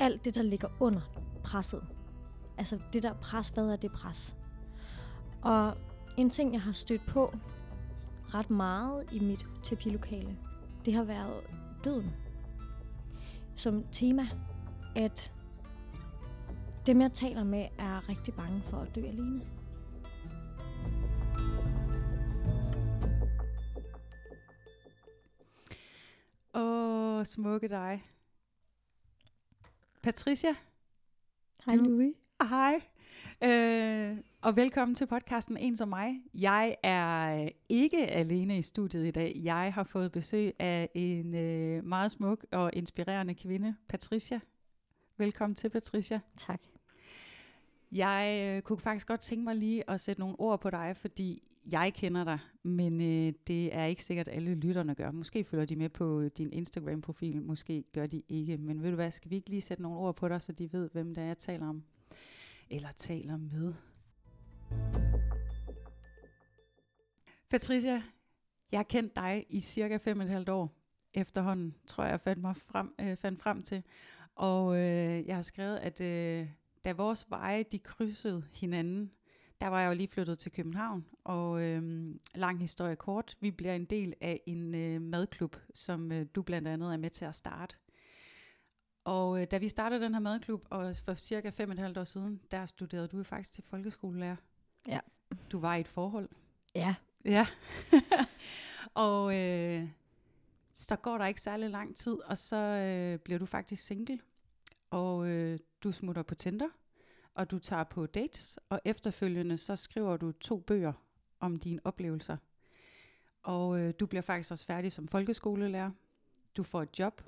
Alt det, der ligger under presset. Altså det der pres, hvad er det pres? Og en ting, jeg har stødt på ret meget i mit terapilokale, det har været døden. Som tema, at dem jeg taler med er rigtig bange for at dø alene. Smukke dig. Patricia, Hej Louis. hej. Øh, og velkommen til podcasten En som mig. Jeg er øh, ikke alene i studiet i dag. Jeg har fået besøg af en øh, meget smuk og inspirerende kvinde, Patricia. Velkommen til, Patricia. Tak. Jeg øh, kunne faktisk godt tænke mig lige at sætte nogle ord på dig, fordi jeg kender dig, men øh, det er ikke sikkert, at alle lytterne gør. Måske følger de med på din Instagram-profil, måske gør de ikke. Men ved du hvad, skal vi ikke lige sætte nogle ord på dig, så de ved, hvem det er, jeg taler om? Eller taler med. Patricia, jeg har kendt dig i cirka fem og et halvt år efterhånden, tror jeg, jeg fandt, mig frem, øh, fandt frem til. Og øh, jeg har skrevet, at øh, da vores veje de krydsede hinanden, der var jeg jo lige flyttet til København, og øh, lang historie kort, vi bliver en del af en øh, madklub, som øh, du blandt andet er med til at starte. Og øh, da vi startede den her madklub, og for cirka fem og et halvt år siden, der studerede du jo faktisk til folkeskolelærer. Ja. Du var i et forhold. Ja, Ja. og øh, så går der ikke særlig lang tid, og så øh, bliver du faktisk single. Og øh, du smutter på Tinder, og du tager på dates, og efterfølgende så skriver du to bøger om dine oplevelser. Og øh, du bliver faktisk også færdig som folkeskolelærer. Du får et job.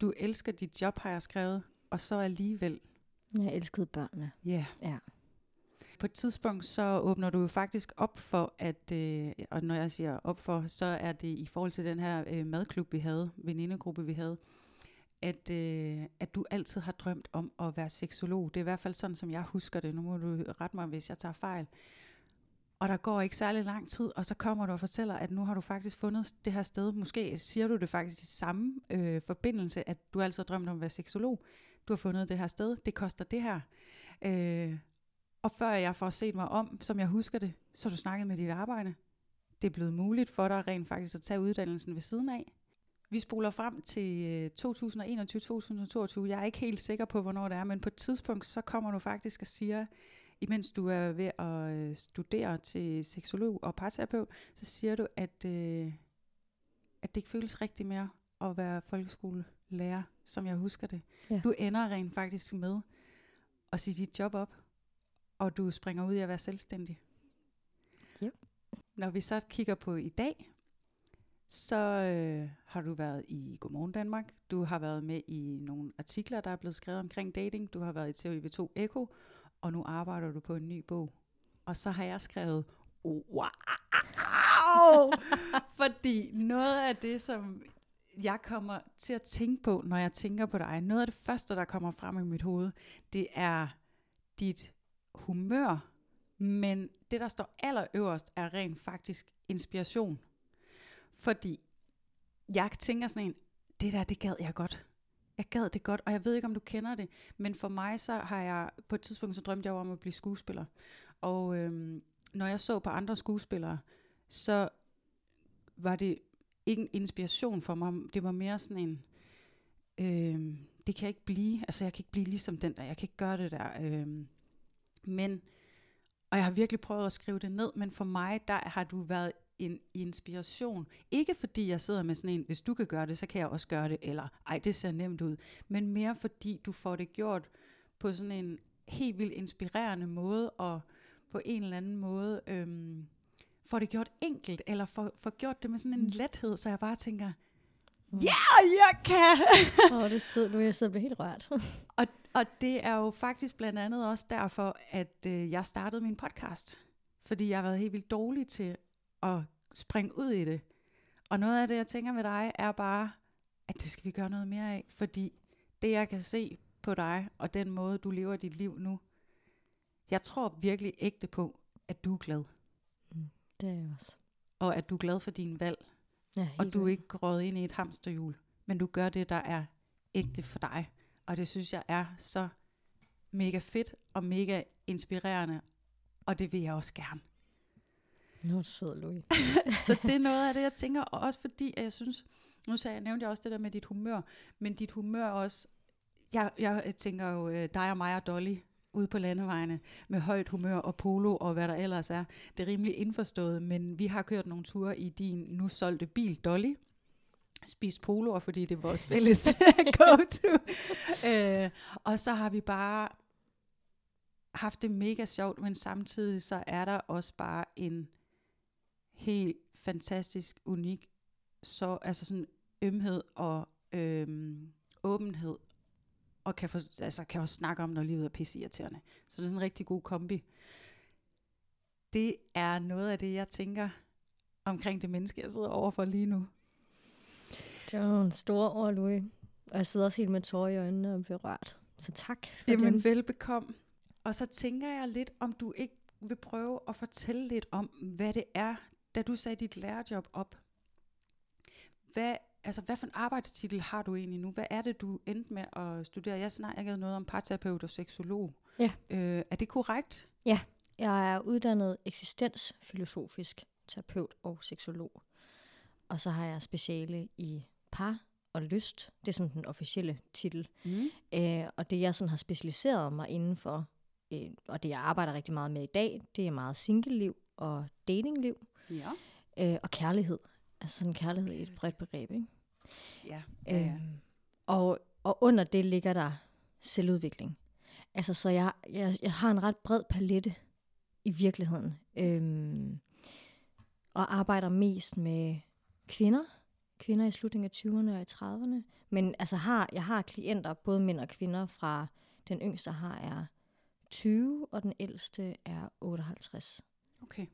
Du elsker dit job, har jeg skrevet. Og så alligevel, jeg elskede børnene. ja, yeah, Ja. på et tidspunkt, så åbner du jo faktisk op for, at, øh, og når jeg siger op for, så er det i forhold til den her øh, madklub, vi havde, venindegruppe, vi havde, at, øh, at du altid har drømt om at være seksolog. Det er i hvert fald sådan, som jeg husker det. Nu må du rette mig, hvis jeg tager fejl. Og der går ikke særlig lang tid, og så kommer du og fortæller, at nu har du faktisk fundet det her sted. Måske siger du det faktisk i samme øh, forbindelse, at du altid har drømt om at være seksolog. Du har fundet det her sted. Det koster det her. Øh, og før jeg får set mig om, som jeg husker det, så har du snakket med dit arbejde. Det er blevet muligt for dig rent faktisk at tage uddannelsen ved siden af. Vi spoler frem til øh, 2021-2022. Jeg er ikke helt sikker på, hvornår det er, men på et tidspunkt, så kommer du faktisk og siger, imens du er ved at øh, studere til seksolog og parterapeut, så siger du, at, øh, at det ikke føles rigtigt mere at være folkeskolelærer, som jeg husker det. Ja. Du ender rent faktisk med at sige dit job op, og du springer ud i at være selvstændig. Yep. Når vi så kigger på i dag, så øh, har du været i Godmorgen Danmark. Du har været med i nogle artikler, der er blevet skrevet omkring dating. Du har været i TV2 Echo, og nu arbejder du på en ny bog. Og så har jeg skrevet, wow! Fordi noget af det, som jeg kommer til at tænke på, når jeg tænker på dig, noget af det første, der kommer frem i mit hoved, det er dit humør. Men det, der står allerøverst, er rent faktisk inspiration. Fordi jeg tænker sådan en, det der, det gad jeg godt. Jeg gad det godt, og jeg ved ikke, om du kender det, men for mig så har jeg, på et tidspunkt så drømte jeg om at blive skuespiller. Og øhm, når jeg så på andre skuespillere, så var det ikke en inspiration for mig. Det var mere sådan en, øhm, det kan jeg ikke blive, altså jeg kan ikke blive ligesom den der, jeg kan ikke gøre det der. Øhm, men, og jeg har virkelig prøvet at skrive det ned, men for mig, der har du været en inspiration. Ikke fordi jeg sidder med sådan en, hvis du kan gøre det, så kan jeg også gøre det, eller ej, det ser nemt ud. Men mere fordi du får det gjort på sådan en helt vildt inspirerende måde, og på en eller anden måde øhm, får det gjort enkelt, eller får, får gjort det med sådan en lethed, så jeg bare tænker, ja, yeah, jeg kan! Åh, oh, det er sødt, nu jeg sidder og bliver helt rørt. og, og det er jo faktisk blandt andet også derfor, at øh, jeg startede min podcast. Fordi jeg har været helt vildt dårlig til at springe ud i det. Og noget af det, jeg tænker med dig, er bare, at det skal vi gøre noget mere af. Fordi det, jeg kan se på dig, og den måde, du lever dit liv nu, jeg tror virkelig ægte på, at du er glad. Det er jeg også. Og at du er glad for din valg. Ja, og du er ikke gået ind i et hamsterhjul, men du gør det, der er ægte for dig. Og det synes jeg er så mega fedt og mega inspirerende, og det vil jeg også gerne. Nu er sød, Louis. så det er noget af det, jeg tænker, og også fordi, at jeg synes, nu sagde, jeg, nævnte jeg også det der med dit humør, men dit humør også, jeg, jeg tænker jo øh, dig og mig og Dolly ude på landevejene med højt humør og polo og hvad der ellers er. Det er rimelig indforstået, men vi har kørt nogle ture i din nu solgte bil, Dolly, spist poloer, fordi det er vores fælles go-to. øh, og så har vi bare haft det mega sjovt, men samtidig så er der også bare en helt fantastisk, unik, så, altså sådan ømhed og øhm, åbenhed, og kan, for, altså kan også snakke om, når livet er pisseirriterende. Så det er sådan en rigtig god kombi. Det er noget af det, jeg tænker omkring det menneske, jeg sidder overfor lige nu. Det var en stor ord, Louis. Og jeg sidder også helt med tårer i øjnene og berørt. Så tak for Jamen den. velbekomme. Og så tænker jeg lidt, om du ikke vil prøve at fortælle lidt om, hvad det er, da du sagde dit lærerjob op. Hvad, altså, hvad for en arbejdstitel har du egentlig nu? Hvad er det, du endte med at studere? Jeg snakkede noget om parterapeut og seksolog. Ja. Øh, er det korrekt? Jeg er uddannet eksistensfilosofisk terapeut og seksolog. Og så har jeg speciale i par og lyst. Det er sådan den officielle titel. Mm. Øh, og det jeg sådan har specialiseret mig inden for, øh, og det jeg arbejder rigtig meget med i dag, det er meget single-liv og datingliv Ja. øh, og kærlighed. Altså sådan kærlighed i et bredt begreb, ikke? Ja. ja, ja. Øhm, og, og under det ligger der selvudvikling. Altså, så jeg, jeg, jeg har en ret bred palette i virkeligheden. Øhm, og arbejder mest med kvinder. Kvinder i slutningen af 20'erne og i 30'erne. Men altså har, jeg har klienter, både mænd og kvinder, fra den yngste har er 20, og den ældste er 58. Okay.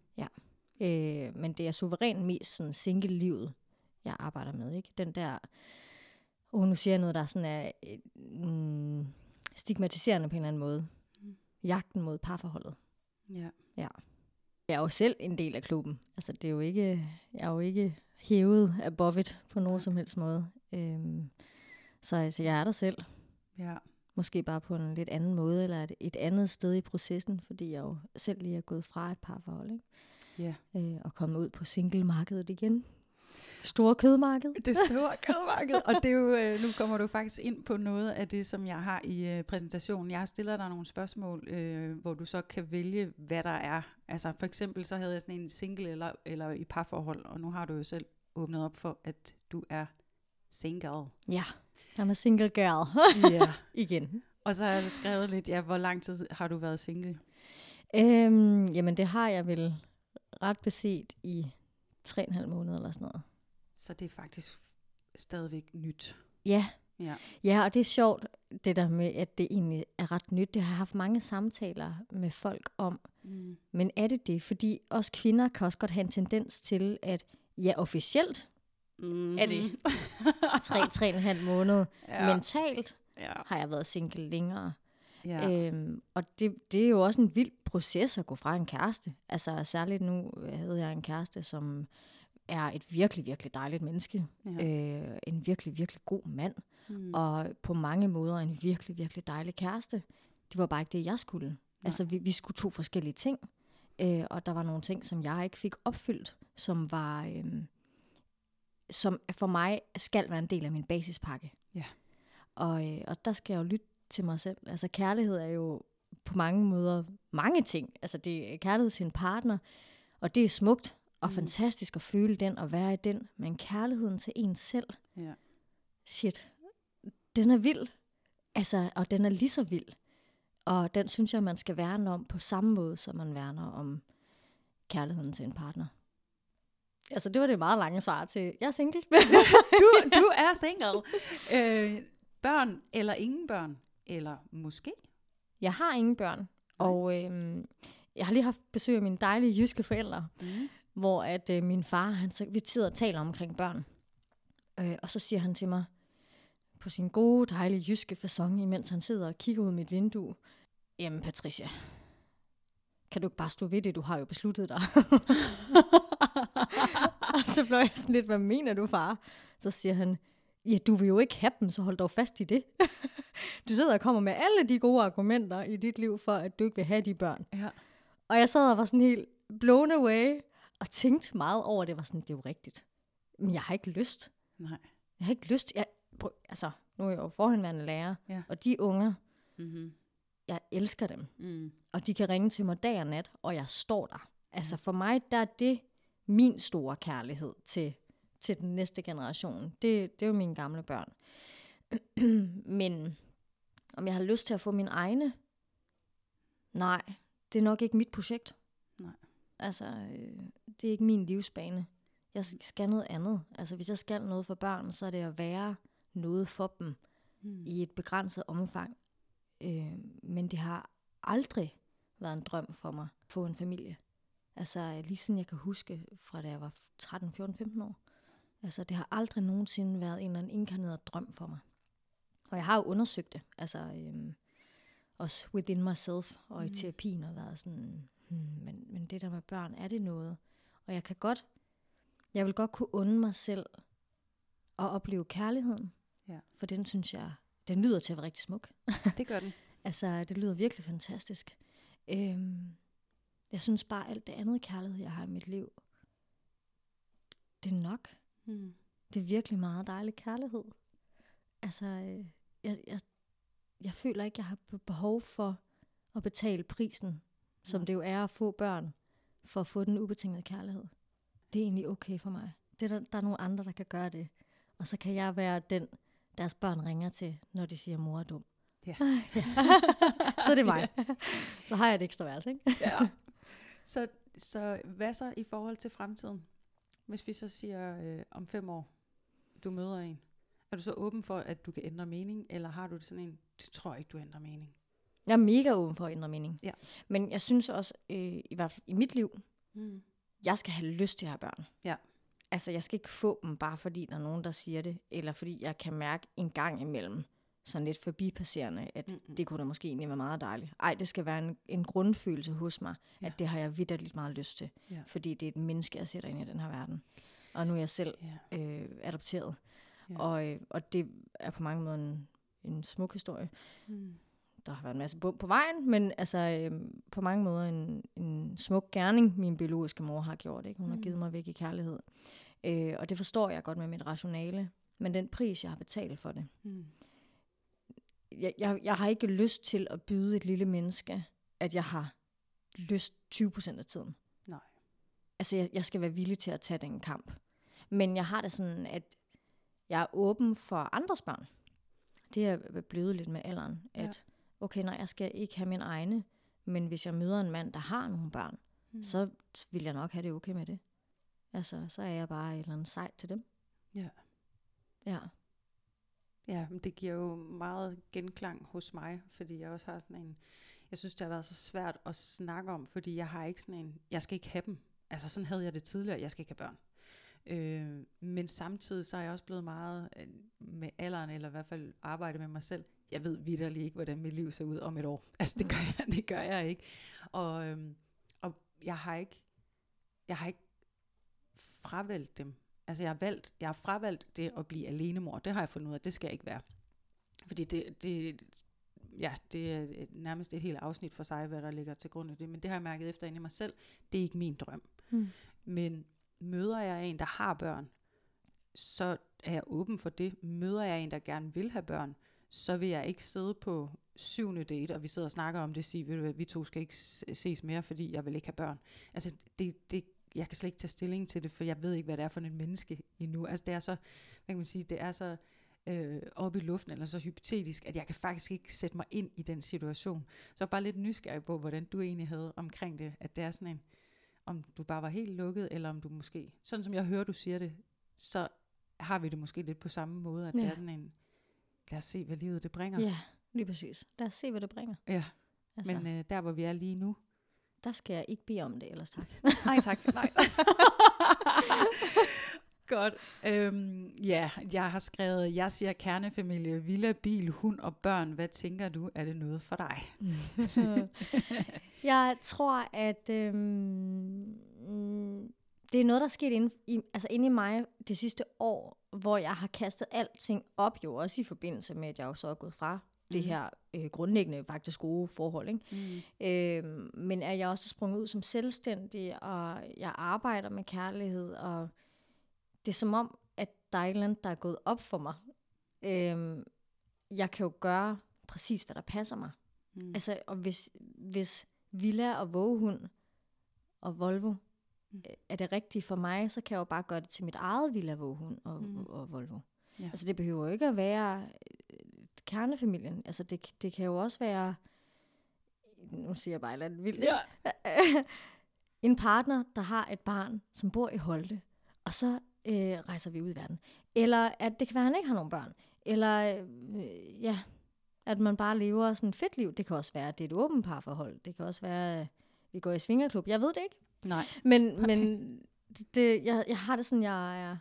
Øh, men det er suverænt mest sådan single-livet, jeg arbejder med. Ikke? Den der, oh, nu siger jeg noget, der sådan er øh, mm, stigmatiserende på en eller anden måde. Mm. Jagten mod parforholdet. Ja. Jeg er jo selv en del af klubben. Altså, det er jo ikke, jeg er jo ikke hævet above it på nogen som helst måde. Øhm, så altså, jeg er der selv. Ja. Måske bare på en lidt anden måde, eller et, et andet sted i processen, fordi jeg jo selv lige er gået fra et parforhold, ikke? Ja. Øh, og kommet ud på single-markedet igen. Store kødmarked. Det store kødmarked. Og det er jo, øh, nu kommer du faktisk ind på noget af det, som jeg har i øh, præsentationen. Jeg stiller dig nogle spørgsmål, øh, hvor du så kan vælge, hvad der er. Altså for eksempel så havde jeg sådan en single eller, eller i parforhold, og nu har du jo selv åbnet op for, at du er single. Ja, I'm a single girl. Ja. igen. Og så har du skrevet lidt, ja, hvor lang tid har du været single? Øhm, jamen, det har jeg vel ret beset i tre og en halv måned eller sådan noget. Så det er faktisk stadigvæk nyt. Ja. Ja. Ja, og det er sjovt, det der med, at det egentlig er ret nyt. Det har haft mange samtaler med folk om. Mm. Men er det det? Fordi os kvinder kan også godt have en tendens til, at ja, officielt Mm-hmm. Er det? tre, tre og en halv måned. ja. Ja. Mentalt ja. har jeg været single længere. Ja. Øhm, og det, det er jo også en vild proces at gå fra en kæreste. Altså særligt nu havde jeg en kæreste, som er et virkelig, virkelig dejligt menneske. ja. Øh, en virkelig, virkelig god mand. Mm. Og på mange måder en virkelig, virkelig dejlig kæreste. Det var bare ikke det, jeg skulle. Altså vi, vi skulle to forskellige ting. Øh, og der var nogle ting, som jeg ikke fik opfyldt, som var... Øh, som for mig skal være en del af min basispakke. Ja. Og, øh, og der skal jeg jo lytte til mig selv. Altså kærlighed er jo på mange måder mange ting. Altså det er kærlighed til en partner, og det er smukt og Mm. fantastisk at føle den og være i den. Men kærligheden til en selv, Ja. shit, den er vild. Altså, og den er lige så vild. Og den synes jeg, man skal værne om på samme måde, som man værner om kærligheden til en partner. Altså, det var det meget lange svar til, jeg er single. du, du er single. Øh, børn eller ingen børn? Eller måske? jeg har ingen børn, og øhm, jeg har lige haft besøg af mine dejlige jyske forældre, Mm. hvor at øh, min far, han, så, vi sidder og taler omkring børn. Øh, og så siger han til mig, på sin gode, dejlige jyske fasong, imens han sidder og kigger ud mit vindue, jamen Patricia, kan du ikke bare stå ved det, du har jo besluttet dig. og så blev jeg sådan lidt, hvad mener du, far? Så siger han, ja, du vil jo ikke have dem, så hold dog fast i det. du sidder og kommer med alle de gode argumenter i dit liv for, at du ikke vil have de børn. Ja. Og jeg sad og var sådan helt blown away, og tænkte meget over det. var sådan, det er jo rigtigt. Men jeg har ikke lyst. Nej. Jeg har ikke lyst. Jeg, prøv, altså, nu er jeg jo forhenværende lærer, Ja. og de unger, Mm-hmm. jeg elsker dem. Mm. Og de kan ringe til mig dag og nat, og jeg står der. Altså for mig, der er det min store kærlighed til, til den næste generation. Det, det er jo mine gamle børn. Men om jeg har lyst til at få mine egne? Nej, det er nok ikke mit projekt. Nej. Altså, øh, det er ikke min livsbane. Jeg skal noget andet. Altså, hvis jeg skal noget for børn, så er det at være noget for dem Mm. i et begrænset omfang. Øh, men det har aldrig været en drøm for mig at få en familie. Altså lige siden jeg kan huske, fra da jeg var 13, 14, 15 år. Altså det har aldrig nogensinde været en eller anden inkarneret drøm for mig. Og jeg har jo undersøgt det, altså øhm, også within myself og i Mm. terapien og været sådan, hmm, men, men det der med børn, er det noget? Og jeg kan godt, jeg vil godt kunne unde mig selv at opleve kærligheden. Ja. For den synes jeg, den lyder til at være rigtig smuk. Det gør den. Altså, det lyder virkelig fantastisk. Øhm, jeg synes bare, alt det andet kærlighed, jeg har i mit liv, det er nok. Mm. Det er virkelig meget dejlig kærlighed. Altså, øh, jeg, jeg, jeg føler ikke, jeg har be- behov for at betale prisen, som det jo er at få børn, for at få den ubetingede kærlighed. Det er egentlig okay for mig. Det er der, der er nogle andre, der kan gøre det. Og så kan jeg være den, deres børn ringer til, når de siger, mor er dum. Ja. så er det mig. så har jeg et ekstra værelse, ikke? ja. Så, så hvad så i forhold til fremtiden? Hvis vi så siger øh, om fem år, du møder en, er du så åben for, at du kan ændre mening, eller har du det sådan en, det tror jeg ikke, du ændrer mening? Jeg er mega åben for at ændre mening. Ja. Men jeg synes også, øh, i hvert fald i mit liv, Mm. jeg skal have lyst til at have børn. Ja. Altså, jeg skal ikke få dem, bare fordi der er nogen, der siger det, eller fordi jeg kan mærke en gang imellem, sådan lidt forbipasserende, at Mm-mm. det kunne da måske egentlig være meget dejligt. Ej, det skal være en, en grundfølelse hos mig, Ja. at det har jeg vidderligt meget lyst til. Ja. Fordi det er et menneske, jeg sætter ind i den her verden. Og nu er jeg selv Ja. øh, adopteret. Ja. Og, øh, og det er på mange måder en, en smuk historie. Mm. Der har været en masse bump på vejen, men altså øh, på mange måder en, en smuk gerning, min biologiske mor har gjort. Ikke? Hun har Mm. givet mig væk i kærlighed. Øh, og det forstår jeg godt med mit rationale. Men den pris, jeg har betalt for det. Mm. Jeg, jeg, jeg har ikke lyst til at byde et lille menneske, at jeg har lyst 20% af tiden. Nej. Altså, jeg, jeg skal være villig til at tage den kamp. Men jeg har det sådan, at jeg er åben for andres børn. Det er blevet lidt med alderen, Ja. at okay, nej, jeg skal ikke have min egne, men hvis jeg møder en mand, der har nogle børn, mm. så vil jeg nok have det okay med det. Altså, så er jeg bare et eller andet sejt til dem. Ja. Ja. Ja, men det giver jo meget genklang hos mig, fordi jeg også har sådan en, jeg synes, det har været så svært at snakke om, fordi jeg har ikke sådan en, jeg skal ikke have dem. Altså sådan havde jeg det tidligere, jeg skal ikke have børn. Øh, men samtidig så er jeg også blevet meget øh, med alderen, eller i hvert fald arbejde med mig selv. Jeg ved vidderlig ikke, hvordan mit liv ser ud om et år. Altså det gør jeg, det gør jeg ikke. Og, øhm, og jeg har ikke, jeg har ikke fravælt dem. Altså jeg har valgt, jeg har fravalgt det at blive alenemor. Det har jeg fundet ud af, det skal jeg ikke være. Fordi det, det, ja, det er et- nærmest et helt afsnit for sig, hvad der ligger til grund af det. Men det har jeg mærket efter inde i mig selv. Det er ikke min drøm. Mm. Men møder jeg en, der har børn, så er jeg åben for det. Møder jeg en, der gerne vil have børn, så vil jeg ikke sidde på syvende date, og vi sidder og snakker om det, og sige, ved du hvad, vi to skal ikke ses mere, fordi jeg vil ikke have børn. Altså, det, det, jeg kan slet ikke tage stilling til det, for jeg ved ikke, hvad det er for et menneske endnu. Altså, det er så, hvad kan man sige, det er så øh, oppe i luften, eller så hypotetisk, at jeg kan faktisk ikke sætte mig ind i den situation. Så jeg er bare lidt nysgerrig på, hvordan du egentlig havde omkring det, at det er sådan en, om du bare var helt lukket, eller om du måske, sådan som jeg hører, du siger det, så har vi det måske lidt på samme måde, at ja. det er sådan en, lad os se, hvad livet det bringer. Ja, lige præcis. Lad os se, hvad det bringer. ja. Altså, Men øh, der, hvor vi er lige nu, der skal jeg ikke bede om det, ellers tak. Nej tak, nej tak. Godt. Øhm, ja, jeg har skrevet, jeg siger kernefamilie, villa, bil, hund og børn. Hvad tænker du, er det noget for dig? jeg tror, at øhm, mm, det er noget, der er sket inde i, altså inde i mig det sidste år, hvor jeg har kastet alting op, jo også i forbindelse med, at jeg jo så er gået fra mm. det her øh, grundlæggende faktisk gode forhold. Ikke? Mm. Øh, men at jeg også er sprunget ud som selvstændig, og jeg arbejder med kærlighed, og det er som om, at der er et eller andet, der er gået op for mig. Øh, jeg kan jo gøre præcis, hvad der passer mig. Mm. Altså, og hvis, hvis Villa og Vågehund og Volvo mm. er det rigtige for mig, så kan jeg jo bare gøre det til mit eget Villa, Vågehund og, mm. og Volvo. Ja. Altså, det behøver jo ikke at være øh, kernefamilien. Altså, det, det kan jo også være, nu siger jeg bare et eller andet vildt, ja. en partner, der har et barn, som bor i Holte, og så øh, rejser vi ud i verden. Eller at det kan være, at han ikke har nogen børn. Eller, øh, ja, at man bare lever sådan et fedt liv. Det kan også være, at det er et åbent parforhold. Det kan også være, at vi går i svingerklub. Jeg ved det ikke. Nej. Men, men det, jeg, jeg har det sådan, jeg er,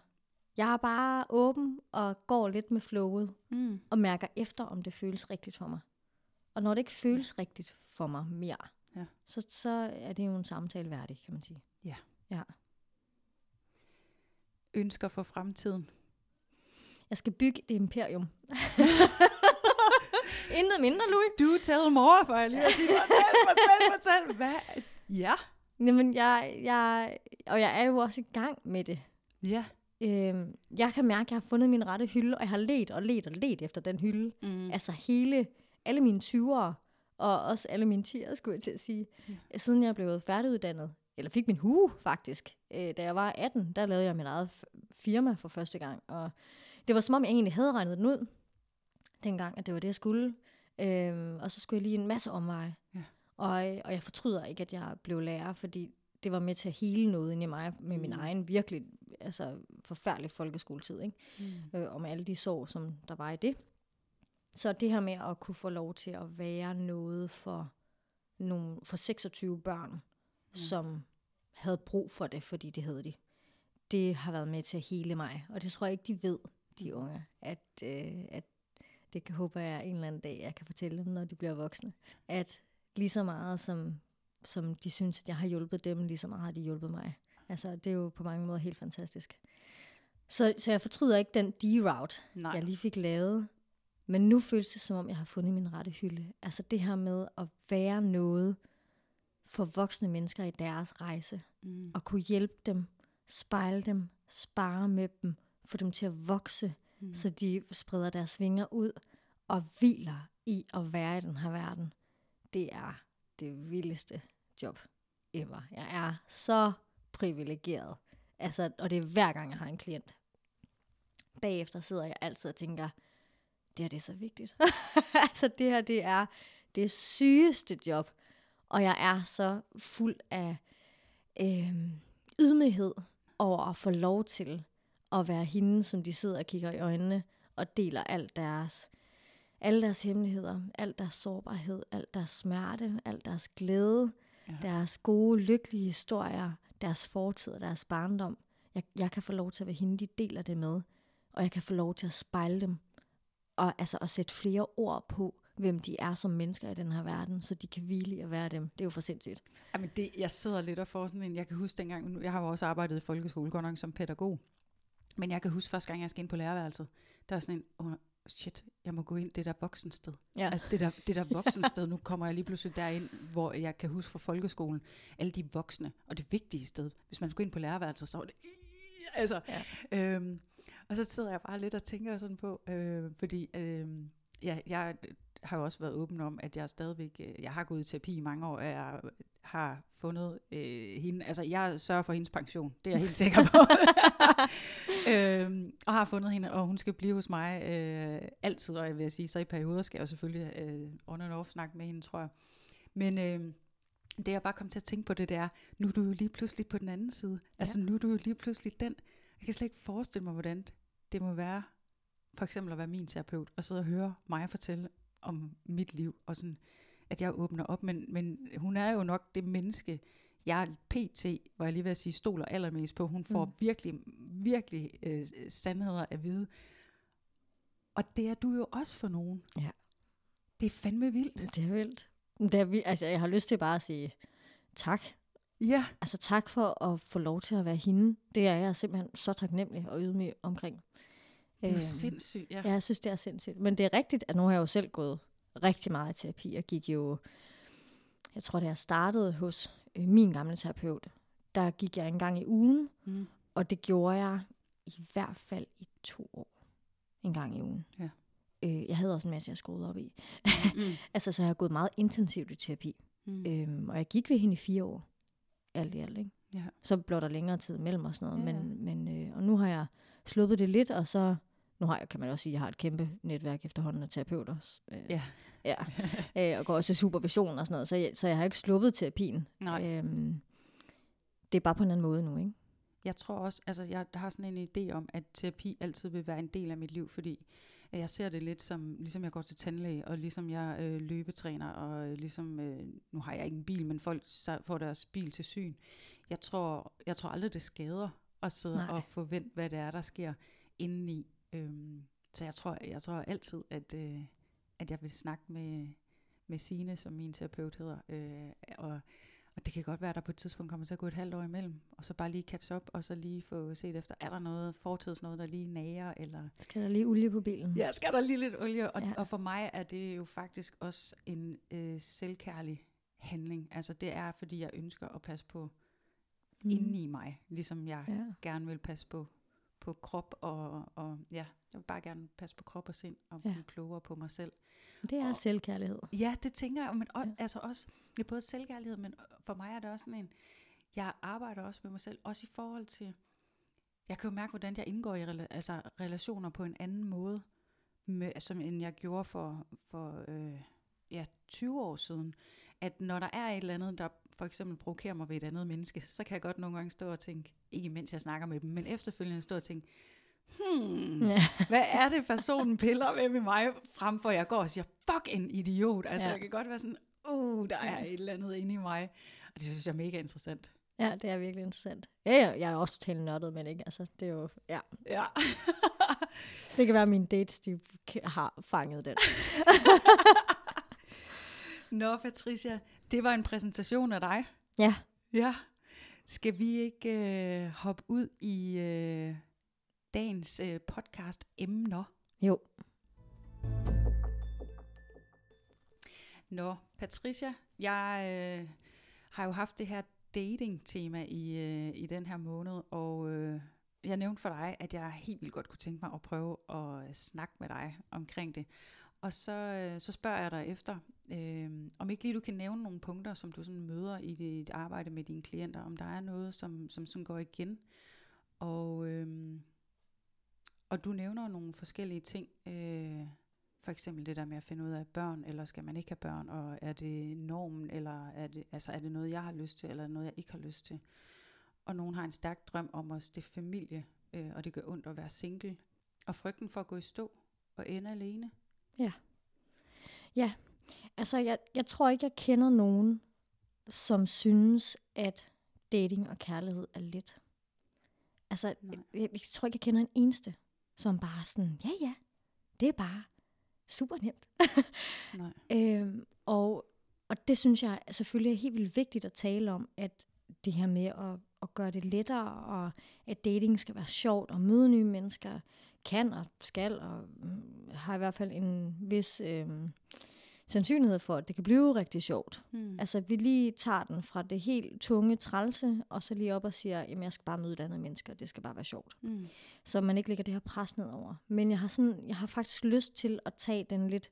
jeg er bare åben og går lidt med flowet. Mm. Og mærker efter, om det føles rigtigt for mig. Og når det ikke føles ja. rigtigt for mig mere, ja. så, så er det jo en samtale værdig, kan man sige. Ja. Ja. Ønsker for fremtiden? Jeg skal bygge et imperium. Intet mindre, Louis. Du tell more, for jeg lige at sige. Fortæl, fortæl, fortæl. Hvad? Ja. Jamen, jeg, jeg, og jeg er jo også i gang med det. Ja. Øhm, jeg kan mærke, at jeg har fundet min rette hylde, og jeg har let og let og let efter den hylde. Mm. Altså hele, alle mine 20'ere, og også alle mine 10'ere, skulle jeg til at sige. Ja. Siden jeg blev færdiguddannet, eller fik min hue faktisk. Øh, da jeg var 18, der lavede jeg mit eget firma for første gang, og det var som om, jeg egentlig havde regnet den ud dengang, at det var det, jeg skulle. Øhm, og så skulle jeg lige en masse omveje. Ja. Og, og jeg fortryder ikke, at jeg blev lærer, fordi det var med til at hele noget inde i mig, med mm. min egen virkelig altså, forfærdelig folkeskoletid. Ikke? Mm. Øh, om alle de sår, som der var i det. Så det her med at kunne få lov til at være noget for, nogle, for 26 børn, mm. som havde brug for det, fordi det havde de. Det har været med til at hele mig, og det tror jeg ikke, de ved, de mm. unge, at, øh, at det kan håber jeg en eller anden dag, jeg kan fortælle dem, når de bliver voksne. At lige så meget som, som de synes, at jeg har hjulpet dem, lige så meget har de hjulpet mig. Altså, det er jo på mange måder helt fantastisk. Så, så jeg fortryder ikke den D-route, jeg lige fik lavet. Men nu føles det, som om jeg har fundet min rette hylde. Altså det her med at være noget for voksne mennesker i deres rejse. Mm. Og kunne hjælpe dem, spejle dem, spare med dem, få dem til at vokse, mm. så de spreder deres vinger ud og hviler i at være i den her verden. Det er det vildeste job ever. Jeg er så privilegeret. Altså, og det er hver gang, jeg har en klient. Bagefter sidder jeg altid og tænker, det her det er så vigtigt. altså, det her det er det sygeste job. Og jeg er så fuld af øh, ydmyghed over at få lov til at være hende, som de sidder og kigger i øjnene og deler alt deres, alle deres hemmeligheder, alt deres sårbarhed, alt deres smerte, alt deres glæde, ja. deres gode, lykkelige historier, deres fortid og deres barndom. Jeg, jeg kan få lov til at være hende, de deler det med, og jeg kan få lov til at spejle dem, og altså at sætte flere ord på, hvem de er som mennesker i den her verden, så de kan hvile i at være dem. Det er jo for sindssygt. Jamen det, jeg sidder lidt og får sådan en, jeg kan huske dengang, jeg har jo også arbejdet i folkeskole, godt nok som pædagog, men jeg kan huske første gang, jeg skal ind på lærerværelset, der er sådan en, shit, jeg må gå ind det der voksensted. Ja. Altså det der, det der voksensted, nu kommer jeg lige pludselig derind, hvor jeg kan huske fra folkeskolen, alle de voksne, og det vigtige sted, hvis man skulle ind på lærerværelset, så var det, altså, ja. øhm, og så sidder jeg bare lidt og tænker sådan på, øh, fordi øh, ja, jeg har jo også været åben om, at jeg stadigvæk, øh, jeg har gået i terapi i mange år, og jeg har fundet øh, hende, altså jeg sørger for hendes pension, det er jeg helt sikker på. øhm, og har fundet hende, og hun skal blive hos mig øh, altid, og jeg vil sige, så i perioder skal jeg selvfølgelig øh, on and off snakke med hende, tror jeg. Men øh, det jeg bare kom til at tænke på, det der, nu er du jo lige pludselig på den anden side. Ja. Altså nu er du jo lige pludselig den. Jeg kan slet ikke forestille mig, hvordan det må være, for eksempel at være min terapeut, og sidde og høre mig fortælle om mit liv, og sådan, at jeg åbner op, men, men hun er jo nok det menneske, jeg PT, hvor jeg lige vil sige, stoler allermest på. Hun får mm. virkelig, virkelig øh, sandheder at vide. Og det er du jo også for nogen. Ja. Det er fandme vildt. Det er vildt. Det er, altså, jeg har lyst til bare at sige tak. Ja. Altså tak for at få lov til at være hende. Det er jeg simpelthen så taknemmelig og ydmyg omkring. Det er jo Øhm, sindssygt, ja. Ja, jeg synes, det er sindssygt. Men det er rigtigt, at nu har jeg jo selv gået rigtig meget i terapi, og gik jo, jeg tror, det er startet hos øh, min gamle terapeut. Der gik jeg en gang i ugen, Mm. og det gjorde jeg i hvert fald i to år. En gang i ugen. Ja. Øh, jeg havde også en masse, jeg skruede op i. Mm. Altså, så jeg har gået meget intensivt i terapi. Mm. Øhm, og jeg gik ved hende i fire år. Alt i alt, ikke? Ja. Så blev der længere tid mellem og sådan noget. Ja. Men, men, øh, og nu har jeg sluppet det lidt, og så... Nu har jeg, kan man også sige, at jeg har et kæmpe netværk efterhånden af terapeuter. Øh, Ja. ja. øh, og går også til supervision og sådan noget. Så jeg, så jeg har ikke sluppet terapien. Nej. Øhm, det er bare på en anden måde nu, ikke? Jeg tror også, altså jeg har sådan en idé om, at terapi altid vil være en del af mit liv, fordi jeg ser det lidt som, ligesom jeg går til tandlæge, og ligesom jeg øh, løbetræner, og øh, ligesom, øh, nu har jeg ikke en bil, men folk får deres bil til syn. Jeg tror, jeg tror aldrig, det skader at sidde. Nej. og forvente, hvad det er, der sker indeni. Øhm, så jeg tror, jeg tror altid, at, øh, at jeg vil snakke med, med Sine, som min terapeut hedder, øh, og og det kan godt være, at der på et tidspunkt kommer til at gå et halvt år imellem, og så bare lige catch up, og så lige få set efter, er der noget fortids noget, der lige nager, eller Skal der lige olie på bilen? ja, skal der lige lidt olie? Og, Ja. og for mig er det jo faktisk også en øh, selvkærlig handling. Altså det er, fordi jeg ønsker at passe på mm. inde i mig, ligesom jeg Ja. gerne vil passe på, på krop, og, og ja, jeg vil bare gerne passe på krop og sind, og Ja. blive klogere på mig selv. Det er Og- selvkærlighed. Ja, det tænker jeg, men Ja. ja. altså også, det er både selvkærlighed, men for mig er det også sådan en, jeg arbejder også med mig selv, også i forhold til, jeg kan jo mærke, hvordan jeg indgår i rela- altså, relationer på en anden måde, med, som end jeg gjorde for, for øh, ja, 20 år siden. At når der er et eller andet, der for eksempel provokerer mig ved et andet menneske, så kan jeg godt nogle gange stå og tænke, ikke mens jeg snakker med dem, men efterfølgende stå og tænke, hmm, Ja. hvad er det, personen piller ved med mig, frem for jeg går og siger, fuck en idiot. Altså, Ja. jeg kan godt være sådan, uh, der er et eller andet inde i mig. Og det synes jeg er mega interessant. ja, det er virkelig interessant. Ja, ja, jeg er også totalt nørdet, men ikke. Altså, det er jo, ja. Ja. Det kan være, at min dates, de har fanget den. Nå, Patricia, det var en præsentation af dig. Ja, Ja. Skal vi ikke øh, hoppe ud i øh, dagens øh, podcast emner? jo. Nå, Patricia, jeg øh, har jo haft det her dating-tema i, øh, i den her måned, og øh, jeg nævnte for dig, at jeg helt vildt godt kunne tænke mig at prøve at snakke med dig omkring det. Og så, øh, så spørger jeg dig efter, øh, om ikke lige du kan nævne nogle punkter, som du sådan møder i dit arbejde med dine klienter, om der er noget, som, som sådan går igen. Og, øh, og du nævner nogle forskellige ting, øh, for eksempel det der med at finde ud af børn, eller skal man ikke have børn, og er det normen, eller er det, altså er det noget, jeg har lyst til, eller noget, jeg ikke har lyst til. Og nogen har en stærk drøm om at stifte familie, øh, og det gør ondt at være single. Og frygten for at gå i stå og ende alene. Altså, jeg, jeg tror ikke, jeg kender nogen, som synes, at dating og kærlighed er let. Altså, Nej. jeg, jeg tror ikke, jeg kender en eneste, som bare sådan, ja, ja, det er bare super nemt. Nej. Øhm, og, og det synes jeg selvfølgelig er helt vildt vigtigt at tale om, at det her med at, at gøre det lettere, og at dating skal være sjovt, og møde nye mennesker, kan og skal, og mm, har i hvert fald en vis øhm, sandsynlighed for, at det kan blive rigtig sjovt. Hmm. Altså, vi lige tager den fra det helt tunge trælse, og så lige op og siger, jamen jeg skal bare møde et andet menneske, og det skal bare være sjovt. Hmm. Så man ikke lægger det her pres ned over. Men jeg har, sådan, jeg har faktisk lyst til at tage den lidt,